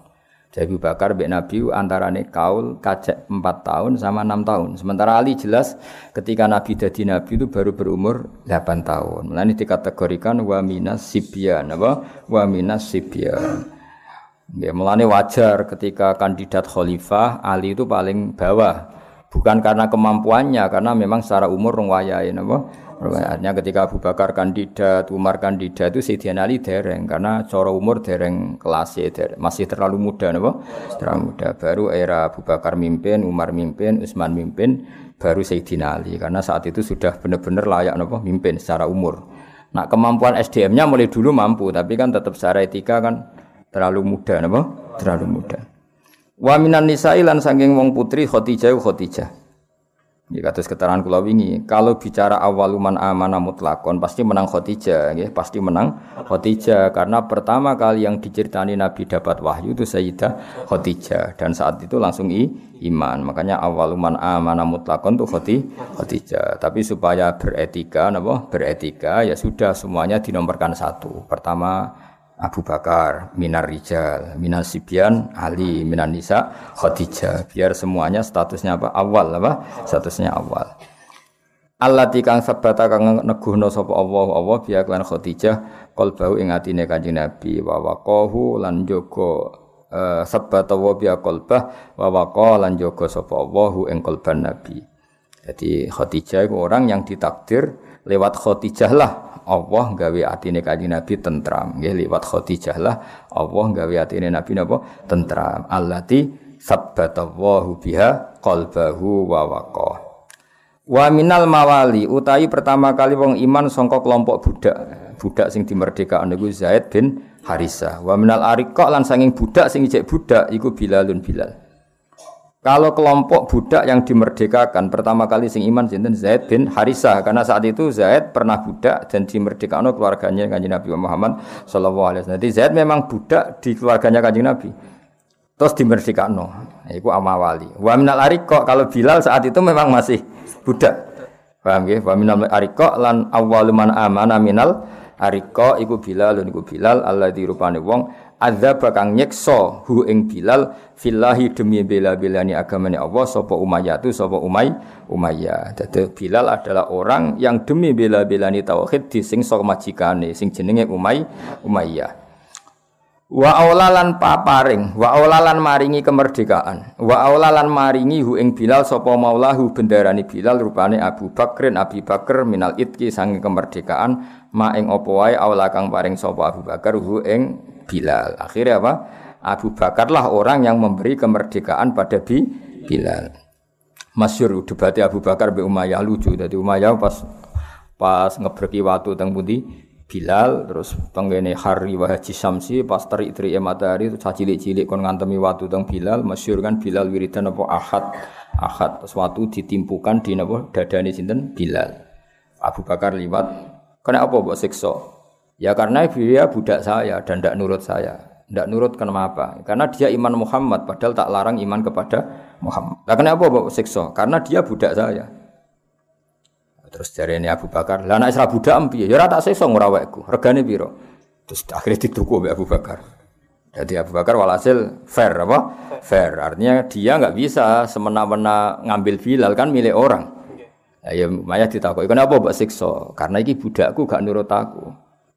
jadi Abu Bakar Mbak Nabi antarane kaul kacek 4 tahun sama 6 tahun. Sementara Ali jelas ketika Nabi jadi Nabi itu baru berumur 8 tahun. Mulane dikategorikan wa minas sibyan apa? Wa minas sibyan. Ya, wajar ketika kandidat khalifah Ali itu paling bawah. Bukan karena kemampuannya, karena memang secara umur rong wayahe napa? Artinya ketika Abu Bakar kandidat, Umar kandidat itu Sayyidina Ali dereng karena cara umur dereng kelas dereng. masih terlalu muda napa? Terlalu muda. Baru era Abu Bakar mimpin, Umar mimpin, Utsman mimpin, baru Sayyidina Ali karena saat itu sudah benar-benar layak napa? mimpin secara umur. Nah, kemampuan SDM-nya mulai dulu mampu, tapi kan tetap secara etika kan terlalu muda napa? Terlalu muda. Wa minan nisa'i lan saking wong putri Khadijah Khadijah. Ya kados keterangan kula wingi, kalau bicara awaluman amana mutlakon pasti menang Khadijah, ya, pasti menang Khadijah karena pertama kali yang diceritani Nabi dapat wahyu itu Sayyidah Khadijah dan saat itu langsung i, iman. Makanya awaluman amana mutlakon itu Khadijah. Tapi supaya beretika, napa? Beretika ya sudah semuanya dinomorkan satu. Pertama Abu Bakar, minar rijal, minar sibyan, Ali, minar nisa, Khadijah. Biar semuanya statusnya apa? Awal apa? Statusnya awal. Allah tikang sabata kang neguhno sapa Allah Allah biya lan Khadijah qalbahu ing atine Kanjeng Nabi wa waqahu lan jaga uh, sabata wa biya qalbah wa waqa lan jaga sapa Allahu ing qalban Nabi. Jadi Khadijah itu orang yang ditakdir lewat Khadijah lah Allah gawe atine kanjeng Nabi tentram. Nggih liwat Khadijah lah Allah gawe atine Nabi napa tentram. Allati sabbatallahu biha qalbahu wa waqa. Wa minal mawali utawi pertama kali wong iman sangka kelompok budak. Budak sing dimerdekakan niku Zaid bin Harisah. Wa minal ariqa lan sanging budak sing ijek budak iku Bilalun Bilal. Kalau kelompok budak yang dimerdekakan pertama kali sing iman sinten Zaid bin Harisah karena saat itu Zaid pernah budak dan dimerdekakan keluarganya kanjeng Nabi Muhammad Shallallahu Alaihi Wasallam. Jadi Zaid memang budak di keluarganya kanjeng Nabi. Terus dimerdekakan. Itu amawali. Wa minal ariqo kalau Bilal saat itu memang masih budak. Paham ya? Wa minal ariqo lan awwalu man amana minal ariqo iku Bilal iku Bilal Allah dirupani wong azab kang nyekso hu ing Bilal fillahi demi bela-belani agamane Allah sapa Umayyah tu sapa Umay Umayyah. Dadi Bilal adalah orang yang demi bela-belani tauhid disingso majikane sing jenenge Umay Umayyah. Wa aulalan paparing, wa aulalan maringi kemerdekaan. Wa aulalan maringi hu ing Bilal sapa maulahu bendarani Bilal rupane Abu Bakrin Abi Bakar minal itki sange kemerdekaan ma ing apa wae paring sapa Abu Bakar hu ing Bilal. Akhirnya apa? Abu Bakar lah orang yang memberi kemerdekaan pada Bi Bilal. Masyur debatnya Abu Bakar be Umayyah lucu. Jadi Umayyah pas pas ngebreki watu teng pundi? Bilal terus tenggene hari wa Haji Samsi pas terik terik matahari itu cilik-cilik kon ngantemi waktu teng Bilal. Masyhur kan Bilal wiridan apa? Ahad ahad. Sesuatu ditimpukan di napa? Dadane sinten? Bilal. Abu Bakar liwat. Kena apa mbok siksa ya karena dia budak saya dan tidak nurut saya tidak nurut kenapa karena dia iman Muhammad padahal tak larang iman kepada Muhammad lah kenapa mbok siksa karena dia budak saya Terus dari ini Abu Bakar, lah anak Isra budak piye? Ya tak sesa ngrawekku. Regane piro? Terus akhirnya dituku oleh Abu Bakar. Jadi Abu Bakar walhasil fair apa? Fair. Artinya dia nggak bisa semena-mena ngambil Bilal kan milik orang. Ya, ya Maya ditakoki, "Kenapa mbok siksa?" Karena iki budakku gak nurut aku.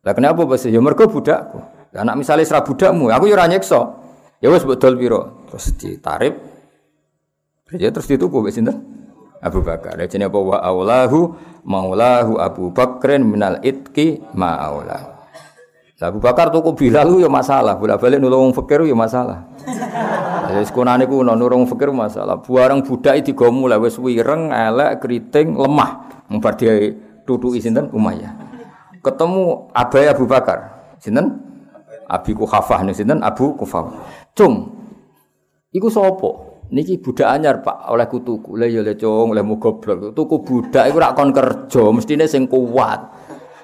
Lah kenapa mbok siksa? Ya mergo budakku. Lah anak misalnya Isra budakmu, aku ya ora nyiksa. Ya wis betul piro? Terus ditarif. Ya terus dituku mbek sinten? Abu Bakar. Jadi apa wa aulahu maulahu Abu Bakrin minal itki ma aulah. Abu Bakar tuku Bilal ya masalah, bolak-balik nulung fakir ya masalah. Wis kunane ku nulung fakir masalah. Buareng budak digo mulai wis wireng, elek, keriting, lemah. Mbar dia tutuki sinten Umayyah. Ketemu Abai Abu Bakar. Sinten? Abi Kuhafah nih sinten Abu Kuhafah. Cung. Iku sapa? niki budak anyar Pak oleh kutuku le ya le cung le goblok tuku budak iku rak kon kerja mestine sing kuat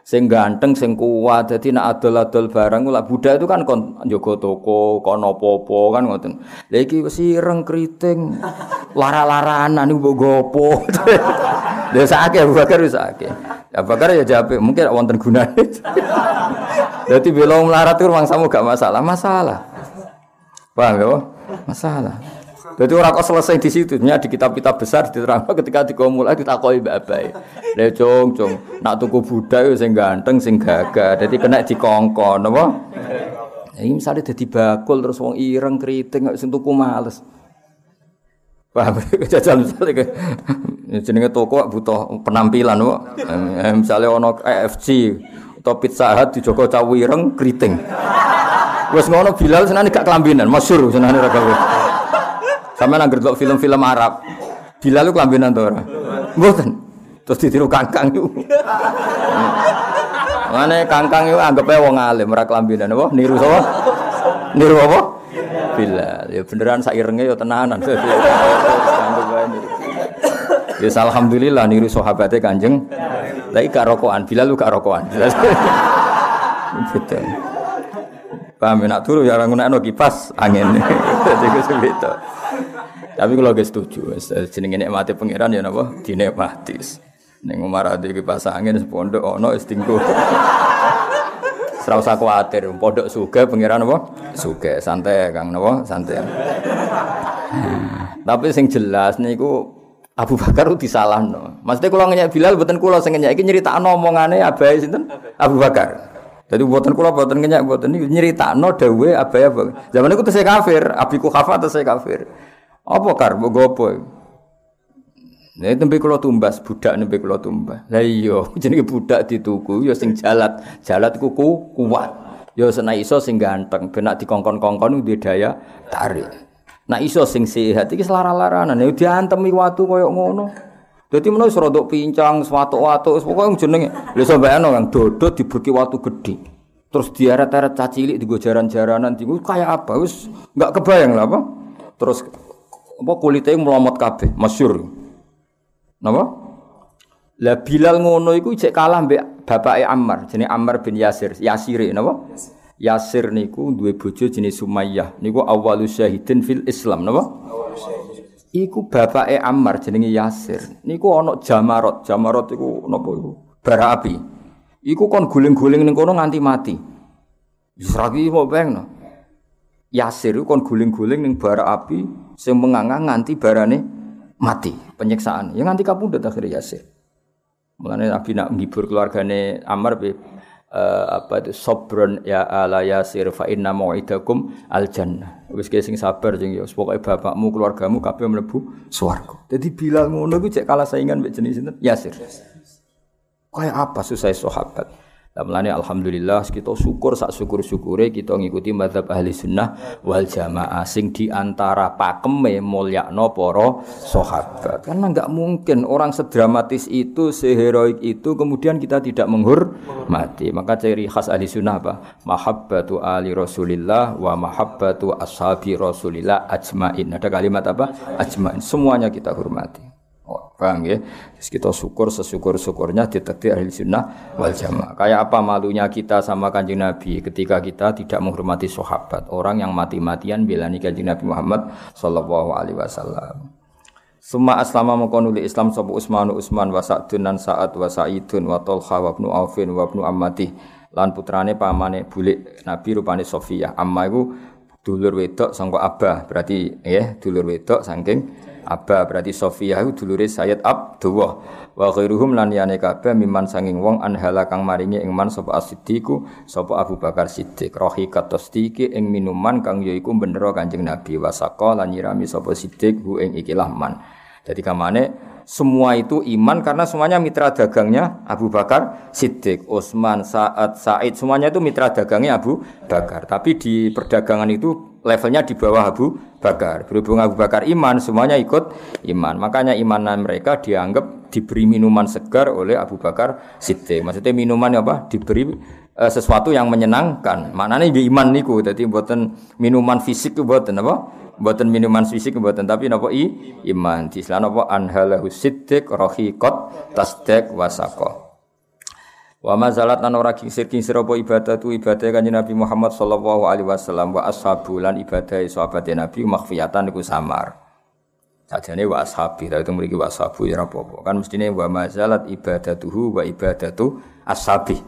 sing ganteng sing kuat. Dadi nek adol-adol barang lah budak itu kan kon njogo toko kon apa-apa kan ngoten. Lha iki wis ireng kriting lara-laranan iku mbok gopo. *laughs* Lha sakake Abu Bakar wis sakake. Abu Bakar ya jape mungkin wonten gunane. *laughs* Dadi belong melarat itu mangsamu gak masalah. Masalah. Paham ya masalah jadi orang kok selesai di situ, di kitab-kitab besar diterang ketika mulai ditakoi mbak abai. Le cong cong, nak tuku budak itu sing ganteng, sing gagah, jadi kena dikongkon, apa? Ini misalnya jadi bakul terus wong ireng keriting nggak sentuh males. Paham? *laughs* Jajal misalnya ke jenenge toko butuh penampilan kok. Eh, misalnya ono AFC atau Pizza Hut di Joko Cawireng keriting. Wes ngono Bilal senane gak kelambinan, masyhur senane ra sama nangger delok film-film Arab. Bilal lu kelambinan to ora? Mboten. Terus ditiru kangkang itu. Mane kangkang itu anggapnya wong alim ora kelambinan apa? Niru sapa? Niru apa? Bilal. Ya beneran sairenge ya tenanan. Ya alhamdulillah niru sahabatnya Kanjeng. Lah iki rokokan, Bilal lu gak rokokan. *laughs* Gitu. Paham nak turu ya orang ngono kipas angin. *laughs* Jadi gue tapi kalau gak setuju, jenenge mati pangeran ya napa? Dinikmati. Ning Umar ade kipas angin pondok ono wis tinggu. *laughs* Ora usah kuwatir, pondok suga pangeran apa? Suga, santai Kang napa? Santai. Tapi sing jelas niku Abu Bakar disalahno. Maksudnya kalau ngenyek Bilal mboten kula sing ngenyek iki nyeritakno omongane abahe sinten? Abu Bakar. Jadi buatan kula buatan ngenyek buatan ini nyeritakno dawuhe abahe apa. Zaman iku tesih kafir, abiku kafir tesih kafir. Apa kar mbok gopo? Nek tembe kula tumbas budak nembe kula tumbas. Lah iya, *laughs* jenenge budak dituku ya sing jalat. Jalat iku kuat. Ya sena iso sing ganteng, ben nek dikongkon-kongkon duwe daya tarik. Nak iso sing sehat iki selara-laranan ya diantemi watu koyo ngono. Dadi menawa iso rodok pincang, swatuk-watuk, pokoke jenenge. Lha bayangno yang dodot diberki watu gede. Terus diaret-aret cacilik digo jaran-jaranan digo kayak apa? Wis enggak kebayang lah apa. Terus apa kulite melomot kabeh, masyhur. Napa? Lah Bilal ngono iku cek kalah mbek bapake Ammar, jenenge Ammar bin Yasir. Yasir napa? Yasir niku duwe bojo jenis Sumayyah. Niku awalu syahidin fil Islam, napa? Iku bapake Ammar jenenge Yasir. Niku ana Jamarot. Jamarot iku napa iku? Bara api. Iku kon guling-guling ning kono nganti mati. Wis ra ki mau Yasir iku kon guling-guling ning bara api sing mengangang nganti barane mati, penyiksaan. Ya nganti kapundhut akhirnya Yasir. Mulane Nabi nak menghibur keluargane Amr be uh, apa itu sobron ya ala yasir fa inna mau'idakum al jannah. Wis sing sabar jeng ya pokoke bapakmu keluargamu kabeh mlebu swarga. Dadi Bilal ngono ku cek kalah saingan mbek jenis sinten? Yasir. Kayak apa susah sahabat? Mulane alhamdulillah kita syukur sak syukur-syukure kita ngikuti mazhab ahli sunnah wal jamaah sing di antara pakeme mulyakno para sahabat. Karena enggak mungkin orang sedramatis itu, seheroik itu kemudian kita tidak menghormati. Maka ciri khas ahli sunnah apa? Mahabbatu ali Rasulillah wa mahabbatu ashabi Rasulillah ajmain. Ada kalimat apa? Ajmain. Semuanya kita hormati. Oh, paham ya? Terus kita syukur sesyukur-syukurnya ditektir ahli sunnah wal jamaah. Kayak apa malunya kita sama kanjeng Nabi ketika kita tidak menghormati sahabat. Orang yang mati-matian belani kanjeng Nabi Muhammad sallallahu alaihi wasallam. Suma aslama mengkonuli Islam sopo Usmanu Usman wa Sa'dun nan Sa'ad wa Sa'idun wa Tolha wa Ibnu Aufin wa Ibnu lan putrane pamane bulik Nabi rupane Sofiyah amma iku dulur wedok sangka Abah berarti ya dulur wedok saking Abba berarti Sofiyah itu dulure Sayyid Abdullah wa khairuhum lan yane kabeh miman sanging wong anhala kang maringi ing man sapa As-Siddiqu sapa Abu Bakar Siddiq rohi katostiki ing minuman kang yaiku bendera Kanjeng Nabi wasaka lan nyirami sapa Siddiq hu ing ikilah man. Jadi kamane semua itu iman karena semuanya mitra dagangnya Abu Bakar Siddiq, Utsman, Sa'ad, Sa'id, semuanya itu mitra dagangnya Abu Bakar. Tapi di perdagangan itu levelnya di bawah Abu Bakar. Berhubung Abu Bakar iman, semuanya ikut iman. Makanya imanan mereka dianggap diberi minuman segar oleh Abu Bakar Siddiq. Maksudnya minuman apa? Diberi uh, sesuatu yang menyenangkan. Maknanya di iman niku. Jadi buatan minuman fisik buatan apa? Buatan minuman fisik buatan tapi napa i iman. Di sana napa anhalahu siddiq rahiqat tasdek wasaqah. Wa mazalat lan ora kingsir kingsir apa ibadah tu ibadah kanjeng Nabi Muhammad sallallahu alaihi wasallam wa ashabu lan ibadah sahabat Nabi makhfiyatan niku samar. Sajane wa ashabi ta itu mriki wa ashabu ya apa Kan mestine wa mazalat ibadatuhu wa ibadatu ashabi.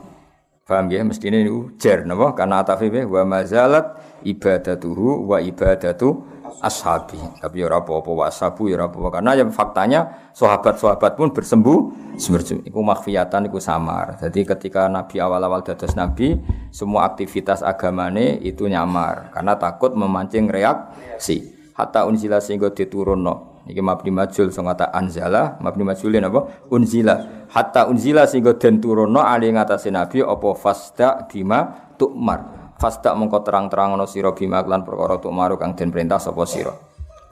Paham ya mestine niku jer napa karena atafi wa mazalat ibadatuhu wa ibadatu ashabi. Tapi ya ora apa-apa wasabu ya ora apa karena yang faktanya sahabat-sahabat pun bersembuh sembuh. Iku makhfiyatan iku samar. Jadi ketika Nabi awal-awal dados Nabi, semua aktivitas agamane itu nyamar karena takut memancing reaksi. Hatta unzila sehingga diturunno. Iki mabni majul sing kata anzala, mabni majulin apa? Unzila. Hatta unzila sehingga den turunno ali ngatasé Nabi apa fasda bima tukmar Fasdak mengko terang-terangan sira bima klan perkara maru kang den perintah sapa sira.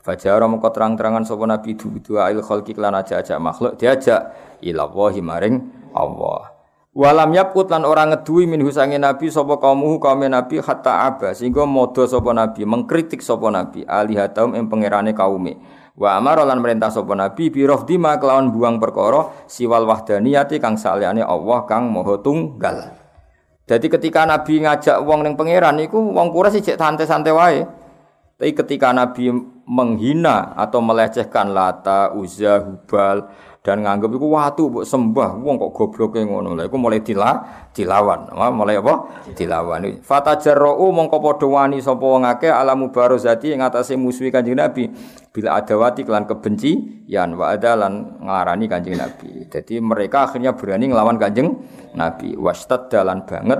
Fajara mengko terang-terangan sapa nabi dua il khalqi klan aja-aja makhluk diajak ila wahi maring Allah. Walam yaput lan orang ngedui min husange nabi sapa kaumuhu kaum nabi hatta aba sehingga modo sapa nabi mengkritik sapa nabi alihataum ing pangerane kaume. Wa amara lan merintah sapa nabi bi dima kelawan buang perkara siwal wahdaniyati kang saliyane Allah kang maha tunggal. Jadi ketika Nabi ngajak wong neng pangeran itu wong sih cek santai-santai wae. Tapi ketika Nabi menghina atau melecehkan Lata, Uzza, Hubal dan nganggep iku watu mbok sembah wong kok gobloke ngono. Lha iku mulai dila dilawan. Mulai apa? Dilawan. Fatajarrau mongko padha wani sapa wong akeh alamu barozati ing atase musuhi Kanjeng Nabi. Bila adawati kelan kebenci yan wa adalan ngarani Kanjeng Nabi. Jadi mereka akhirnya berani ngelawan Kanjeng Nabi. Wastad dalan banget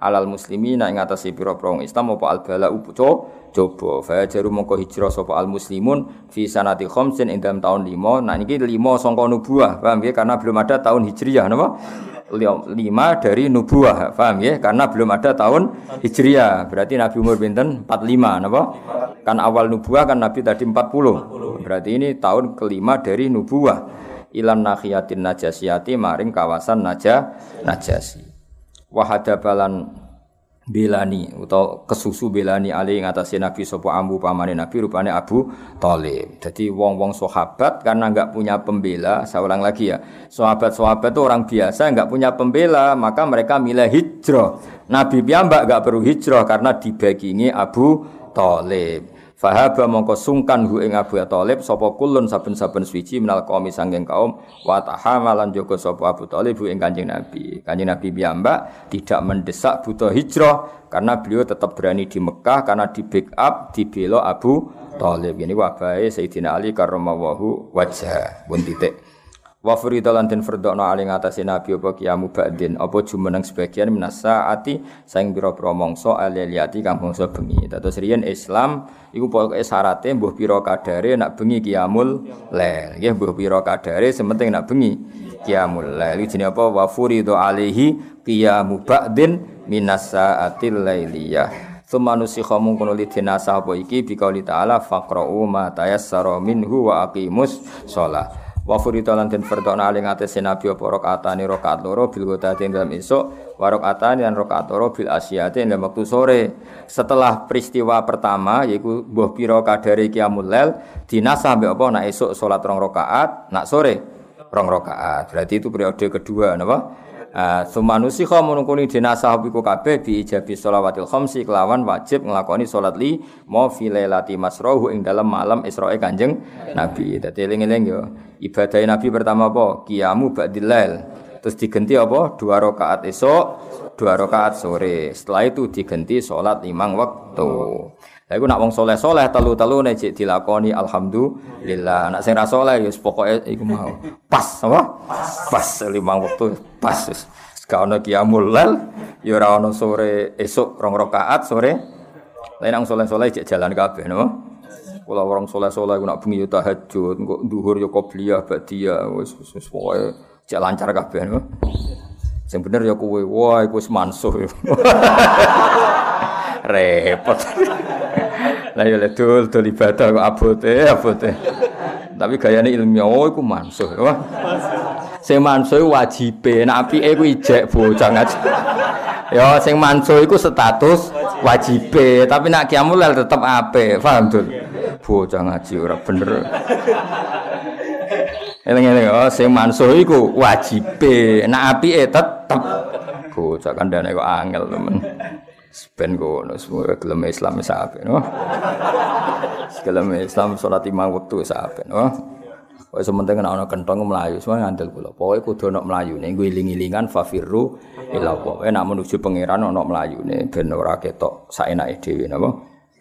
alal muslimina ing atase pira-pira Islam apa al bala uputo coba. Fa jaru mongko hijrah sapa al muslimun fi sanati khamsin ing dalam tahun 5 nah niki 5 sangka nubuah paham ya karena belum ada tahun hijriah napa? 5 dari nubuah paham ya karena belum ada tahun hijriah berarti nabi umur pinten? 45 napa? Kan awal nubuah kan nabi tadi 40 berarti ini tahun kelima dari nubuah. Ilan nahiyatin najasiyati maring kawasan naja najasi wahadabalan belani atau kesusu belani ali ngatasi Nabi sopo ambu pamane Nabi rupane Abu Thalib. Jadi wong-wong sahabat karena nggak punya pembela, saya ulang lagi ya. Sahabat-sahabat itu orang biasa nggak punya pembela, maka mereka milih hijrah. Nabi piyambak nggak perlu hijrah karena dibagingi Abu Thalib. Fahaba mongko sungkan hu ing Abu Thalib sapa kulun saben-saben suci minal qaumi sanging kaum wa tahamalan joko sapa Abu Thalib hu ing Kanjeng Nabi. Kanjeng Nabi piyambak tidak mendesak buta hijrah karena beliau tetap berani di Mekah karena di backup dibela Abu Thalib. Ini wabahe Sayyidina Ali karramallahu wajah. Pun titik. Wa furida lan den fardhono ali ngatasi nabi apa kiamu ba'din apa jumeneng sebagian minasa ati saing pira-pira mangsa aliyati kang bangsa bengi. Dados riyen Islam iku pokoke syarate mbuh pira kadare nak bengi kiamul lail. Nggih mbuh pira kadare sementing nak bengi kiamul lail. Jenenge apa wa furida alihi qiyamu ba'din minasa atil lailiyah. Semanusi khamun kono lidina sapa iki bikauli ta'ala faqra'u ma tayassara minhu wa aqimus shalah. Wa furita lan den fardona aling atese nabi apa rakaatane rakaat loro bil ghadati dalam esuk wa rakaatane lan rakaat loro bil asyati dalam waktu sore setelah peristiwa pertama yaiku mbuh pira kadare qiyamul lail dinasah mbek apa nak esuk salat rong rakaat nak sore rong rakaat berarti itu periode kedua napa Uh, Sumanusi kau menungkuni dinasah biku kabeh bi ijabi sholawatil khamsi kelawan wajib ngelakoni sholat li mau filelati masrohu ing dalam malam Isra'i kanjeng Nabi. Dadi eling-eling yo. Ibadah Nabi pertama apa? Kiamu ba'dilail. Terus diganti apa? Dua rakaat esok, dua rakaat sore. Setelah itu diganti sholat limang waktu. Lah iku nak wong soleh-soleh telu-telu nek dilakoni alhamdulillah. Nak sing ra soleh ya pokoke iku mau. Pas apa? Pas limang waktu pas. Gak ono qiyamul lail, ya ora ono sore esuk rong rakaat sore. Lain nang soleh-soleh cek jalan kabeh no. Kula orang soleh-soleh nak bengi yo tahajud, kok dhuhur yo qobliyah ba'diyah wis wis pokoke cek lancar kabeh. Sing bener ya kowe, wah iku wis mansuh. *laughs* Repot. *laughs* Lah ya dul dul ibadah kok abote abote. Tapi gayane ilmiah oh iku mansuh. Wah. Sing mansuh wajibe, nek apike iku ijek bocah ngaji. Ya sing mansuh iku status wajibe, tapi nek kiamul tetep apik. Paham dul? Bocah ngaji ora bener. Eling-eling oh sing mansuh iku wajibe, nek apike tetep bocah kandhane kok angel temen. Ben kono semua gelem Islam apik no. Gelem Islam salat lima waktu wis apik Wis sementing ana ana kentong mlayu semua ngandel kula. Pokoke kudu ana mlayune ngiling-ilingan fafirru ila Allah. Nek menuju pangeran ana mlayune ben ora ketok saenake dhewe napa.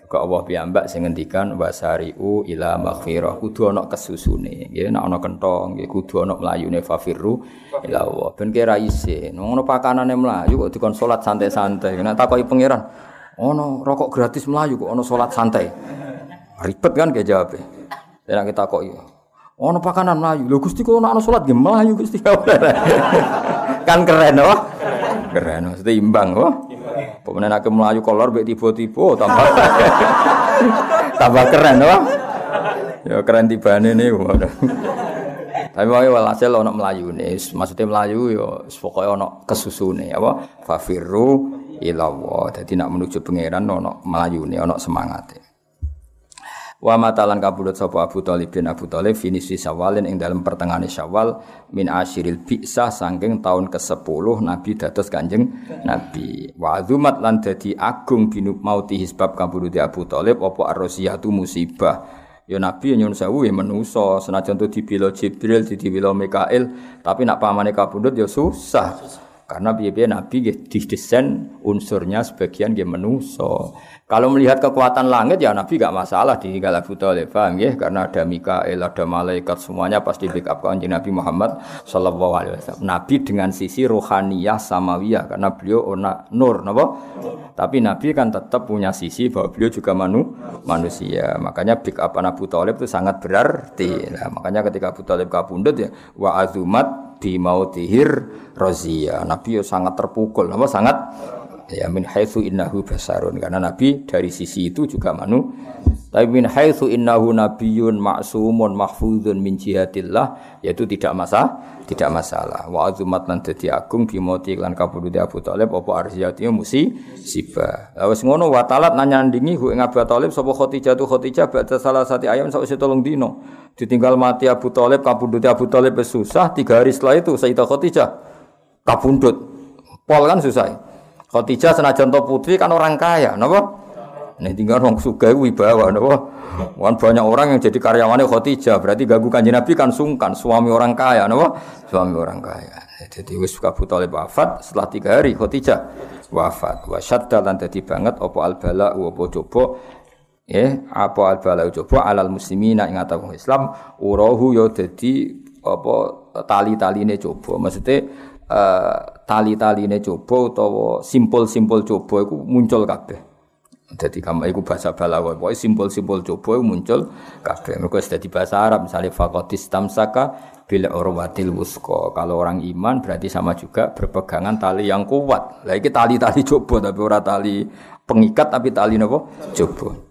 Kok Allah piyambak sing ngendikan wasari'u ila maghfirah kudu ana kesusune nggih nek ana kentong nggih kudu ana mlayune fafirru ila Allah ben kira isin ngono pakanane mlayu kok dikon salat santai-santai nek takoki pangeran ana rokok gratis mlayu kok ana salat santai ribet kan ge jawab nek kita kok ana pakanan mlayu lho Gusti kok ana salat nggih mlayu Gusti. *laughs* Kan keren oh keren mesti imbang oh Pemenang aku melayu kolor bek tiba-tiba tambah *laughs* tambah keren wah. Ya keren tibane nih Tapi wae walhasil ono melayu nih, maksudnya melayu yo pokoke ono kesusune apa? Fafirru ila Allah. Dadi nak menuju pangeran ono melayu nih, ono semangate. Wa matalan kabudut sapa Abu Thalib bin Abu Thalib finisi Syawalin ing dalam pertengahan Syawal min asyiril bi'sa saking tahun ke-10 Nabi dados Kanjeng Nabi. Wa azumat lan dadi agung binu mauti hisbab kabudut Abu Thalib apa arrosiyatu musibah. Ya Nabi nyun sewu ya menusa senajan tu dibela Jibril dibela Mikail tapi nak pamane kabudut ya susah. Karena biaya Nabi didesain unsurnya sebagian dia menuso. Kalau melihat kekuatan langit ya Nabi gak masalah di Abu Thalib, paham ya? Karena ada Mikael, ada malaikat semuanya pasti backup kanjeng Nabi Muhammad sallallahu alaihi wasallam. Nabi dengan sisi rohaniyah samawiyah karena beliau ona nur, napa? Tapi Nabi kan tetap punya sisi bahwa beliau juga manu, manusia. Makanya backup Abu Thalib itu sangat berarti. Nah, makanya ketika Abu Thalib kabundut ya wa azumat bi mautihir razia. Nabi ya sangat terpukul, apa sangat ya min haitsu innahu basarun. Karena nabi dari sisi itu juga manu tapi min haitsu innahu nabiyyun ma'sumun mahfuzun min jihatillah yaitu tidak masalah tidak masalah. Wa azumat lan dadi agung bimoti lan kabudut Abu Thalib apa arziyati musi siba. Wis ngono wa talat nanyandingi hu ing Abu Thalib sapa Khadijah tu Khadijah ba'da salah satu ayam sawise tolong dino ditinggal mati Abu Thalib kabudut Abu Thalib susah tiga hari setelah itu Sayyidah Khadijah kabundut. Pol kan susah Khadijah senajan to putri kan orang kaya, napa? Nih tinggal orang suga wibawa, napa? Kan banyak orang yang jadi karyawannya Khadijah, berarti ganggu kanjeng Nabi kan sungkan, suami orang kaya, napa? Suami orang kaya. Jadi wis suka Thalib wafat setelah tiga hari Khadijah wafat. Wa syadda lan dadi banget apa al bala apa coba eh apa al bala coba alal muslimina ing atau Islam urahu ya dadi apa tali-taline coba. Maksudnya uh, tali-taline coba utawa simpul-simpul coba iku muncul kabeh. Jadi kamu iku bahasa balawa, pokoknya simpul-simpul coba muncul kabeh. Mereka sudah di bahasa Arab, misalnya fakotis tamsaka bila urwatil wusko. Kalau orang iman berarti sama juga berpegangan tali yang kuat. Lah iki tali-tali coba tapi ora tali pengikat tapi tali napa? Coba.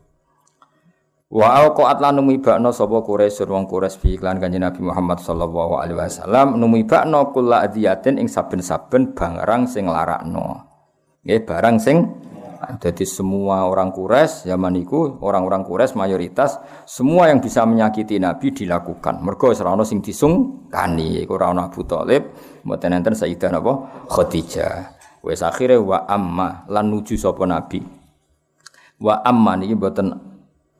Wa alqaat lan numibakno sapa Quraisy wong Quraisy bi iklan Kanjeng Nabi Muhammad sallallahu alaihi wasallam numibakno kula adiyatin ing saben-saben barang sing larakno. Nggih barang sing jadi semua orang Quraisy zaman itu orang-orang Quraisy mayoritas semua yang bisa menyakiti Nabi dilakukan. Mergo ora ono sing disungkani, iku ora ono Abu Thalib, mboten enten Sayyidah napa Khadijah. Wes akhire wa amma lan nuju sapa Nabi. Wa amma niki mboten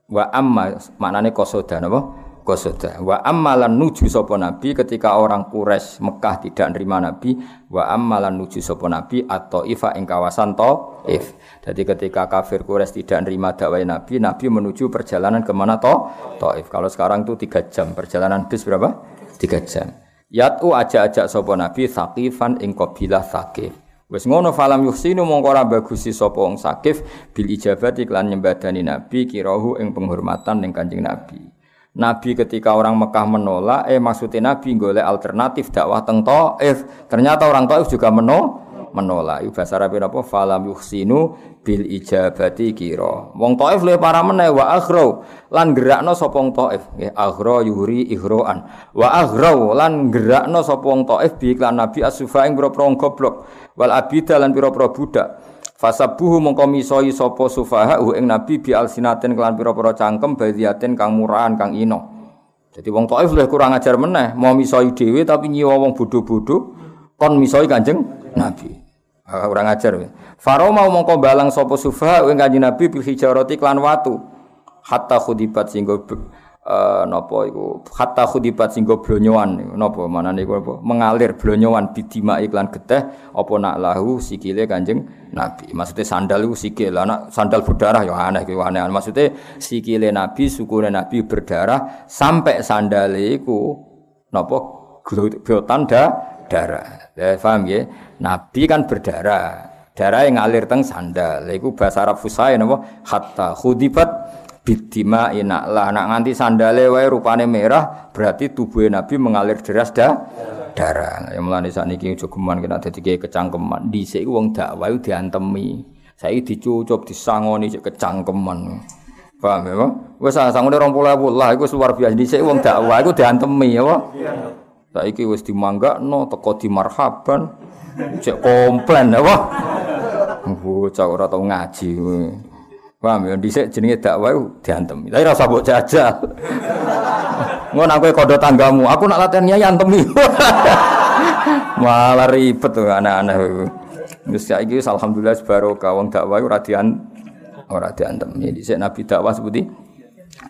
Wa amma maknane kosoda napa? Kosoda. Wa amma lan nuju sapa nabi ketika orang Quraisy Mekah tidak nerima nabi, wa amma lan nuju sapa nabi atau ifa ing kawasan Taif. Jadi ketika kafir Quraisy tidak nerima dakwah nabi, nabi menuju perjalanan ke mana to? Taif. Kalau sekarang itu tiga jam perjalanan bis berapa? Tiga jam. Yatu aja-ajak sapa nabi Saqifan ing kabilah Saqif. Wes ngono falam yuhsinu mongko ora bagusi sapa wong sakif bil ijabati lan nyembadani nabi kirahu ing penghormatan ning Kanjeng Nabi. Nabi ketika orang Mekah menolak, eh maksudnya Nabi golek alternatif dakwah teng Taif. Ternyata orang Taif juga menolak menolak. Iku bahasa Arab apa? Falam yuhsinu bil ijabati kira. Wong Taif le para meneh wa aghra lan gerakno sapa wong Taif. Nggih, aghra yuhri ighroan. Wa aghra lan gerakno sapa wong Taif bi iklan Nabi asufa ing pira-pira goblok. Wal abida lan pira-pira budak. Fasabuhu mongko misoi sapa sufaha ing Nabi bi alsinatin kelan pira-pira cangkem badiatin kang murahan kang ino. Jadi wong Taif luwih kurang ajar meneh, mau misoi dhewe tapi nyiwa wong bodho-bodho kon misoi Kanjeng Nabi. Orang ajar. Faro mau mongko balang sapa sufa ing Kanjeng Nabi bil hijarati klan watu. Hatta khudibat singgo uh, napa iku hatta khudibat singgo blonyoan napa manane iku apa mengalir blonyoan bidima iklan geteh apa nak lahu sikile Kanjeng Nabi. Maksudnya sandal iku sikil. Anak sandal berdarah ya aneh iku aneh. Maksudnya sikile Nabi, sukune Nabi berdarah sampai sandale iku napa tanda darah. Ya, paham ya? Nabi kan berdarah. Darah yang ngalir teng sandal. Iku bahasa Arab fusai napa? Hatta khudibat bidima ina lah nak nganti sandale wae rupane merah berarti tubuh Nabi mengalir deras dah darah. Yang mulane sakniki jogeman kena dadi kecangkeman. Dhisik wong dakwah diantemi. Saiki dicucup disangoni kecangkeman. Paham ya? Wis sangone 20.000 lah iku luar biasa. Dhisik wong dakwah iku diantemi ya, Pak. Saiki wis dimanggakno teko di marhaban. Cek komplain apa? Bocah ora tau ngaji. Paham ya dhisik jenenge dakwah diantem. Tapi ora usah mbok jajal. Ngono aku kodo tanggamu, aku nak latihan nyai antemi. Malah ribet tuh anak-anak. Wis saiki alhamdulillah barokah wong dakwah ora dian ora diantemi. Dhisik Nabi dakwah seperti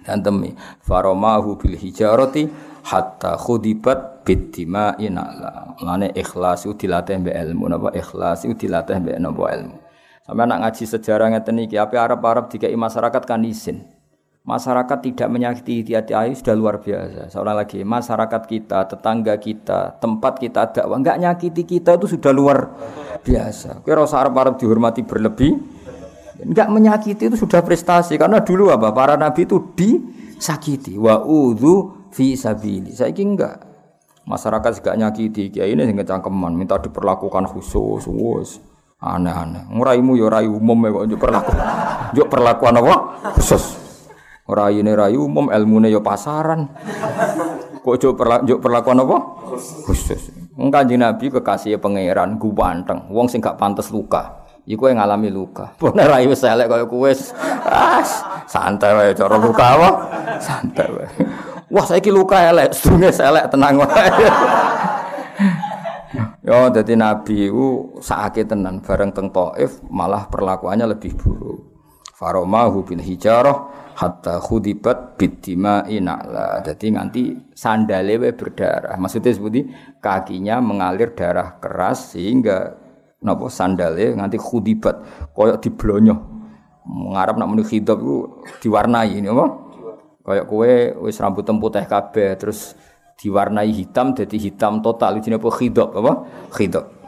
diantemi. Faromahu bil hijarati hatta khudibat bidima inala. Mane ikhlas itu dilatih mbek ilmu napa ikhlas itu dilatih mbek napa ilmu. Sampai anak ngaji sejarah ngeten iki ape Arab-Arab dikai masyarakat kan izin. Masyarakat tidak menyakiti hati ayu sudah luar biasa. Seorang lagi masyarakat kita, tetangga kita, tempat kita dakwah enggak nyakiti kita itu sudah luar biasa. Kira Arab-Arab dihormati berlebih, enggak menyakiti itu sudah prestasi karena dulu apa para nabi itu disakiti wa udhu fi sabili. Saiki enggak. Masyarakat juga nyakiti kiai ini sing kecangkeman minta diperlakukan khusus wis aneh-aneh. Nguraimu ya rai umum ya kok perlaku. *laughs* Njuk perlakuan apa? Khusus. Ora ini rai umum, ilmune ya pasaran. Kok njuk perlaku, perlakuan apa? Khusus. Kanjeng Nabi kekasih pangeran guwanteng, wong sing gak pantes luka. Iku yang ngalami luka. *laughs* Bener rai wis elek kaya kowe. Ah, santai wae cara luka apa? Santai wae. Wah saya luka elek, sedurunge elek tenang wae. Yo dadi nabi ku sakit tenan bareng teng Taif malah perlakuannya lebih buruk. Faromahu bil hijarah hatta khudibat bidima inala. Jadi nganti sandale we berdarah. Maksudnya seperti kakinya mengalir darah keras sehingga napa sandale nganti khudibat koyok diblonyo. Ngarep nak muni iku diwarnai ini? Kayak kue wis rambut putih kabeh terus diwarnai hitam jadi hitam total. Ini apa? Khidab apa? Khidab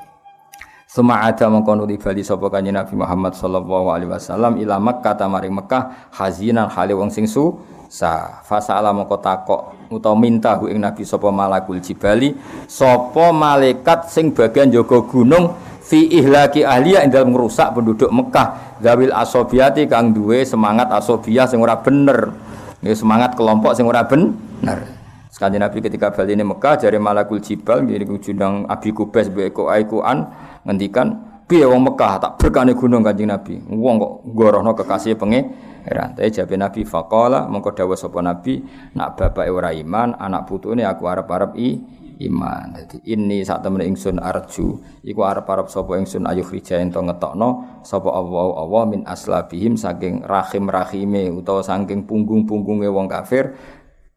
Suma ada mengkono bali sapa kanjeng Nabi Muhammad sallallahu alaihi wasallam ila Makkah maring Mekah hazinan hale wong sing su sa. Fasala mongko takok utawa minta hu ing Nabi sapa malakul jibali sapa malaikat sing bagian jaga gunung fi ihlaki ahliya ing dalem ngrusak penduduk Mekah zawil asobiati kang duwe semangat asobiyah sing ora bener ya semangat kelompok sing ora bener Sekali Nabi ketika balik ini Mekah jari malakul jibal jadi kujudang Abi Kubes beko aikuan ngendikan piye wong Mekah tak berkane gunung Kanjeng Nabi. Wong kok gorohno kekasih pangeran. Tapi jabe Nabi faqala mengko dawuh sapa Nabi nak bapak ora iman, anak putune aku arep-arep i iman. Dadi ini sak temen ingsun arju. Iku arep-arep sapa ingsun ayu rija ento ngetokno sapa Allah Allah min aslabihim saking rahim-rahime utawa saking punggung-punggunge wong kafir.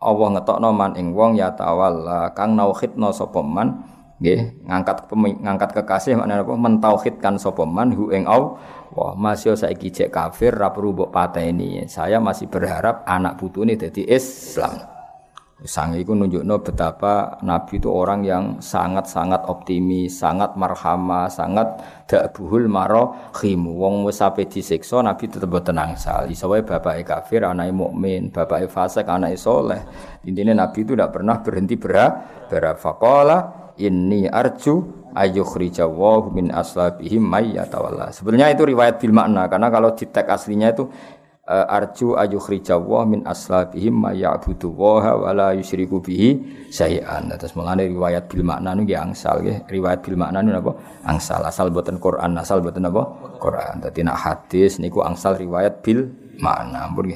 Allah ngetokno man ing wong ya tawalla. Kang nauhidna sapa man nggih ngangkat ngangkat kekasih maknane apa? Mentauhidkan sapa man hu ing Allah. Wah masih saiki cek kafir ra perlu mbok pateni. Saya masih berharap anak putune dadi Islam Sang itu nunjukno betapa Nabi itu orang yang sangat-sangat optimis, sangat marhama, sangat dakbuhul maro khimu. Wong wis sampe disiksa Nabi tetep tenang sal. Iso wae bapake kafir, anake mukmin, bapake fasik, anake soleh. Intinya Nabi itu tidak pernah berhenti berharap. Faqala inni arju ayyukhrijawahu min aslabihim may yatawalla. Sebenarnya itu riwayat bil makna karena kalau di teks aslinya itu arju ayukhrijawa min aslabihim ma ya'budu wa la yusyriku bihi syai'an. Terus mulane riwayat bil makna niku angsal nggih. Riwayat bil makna niku napa? Angsal. Asal boten Quran, asal boten napa? Quran. Dadi nak hadis niku angsal riwayat bil makna. Ampun.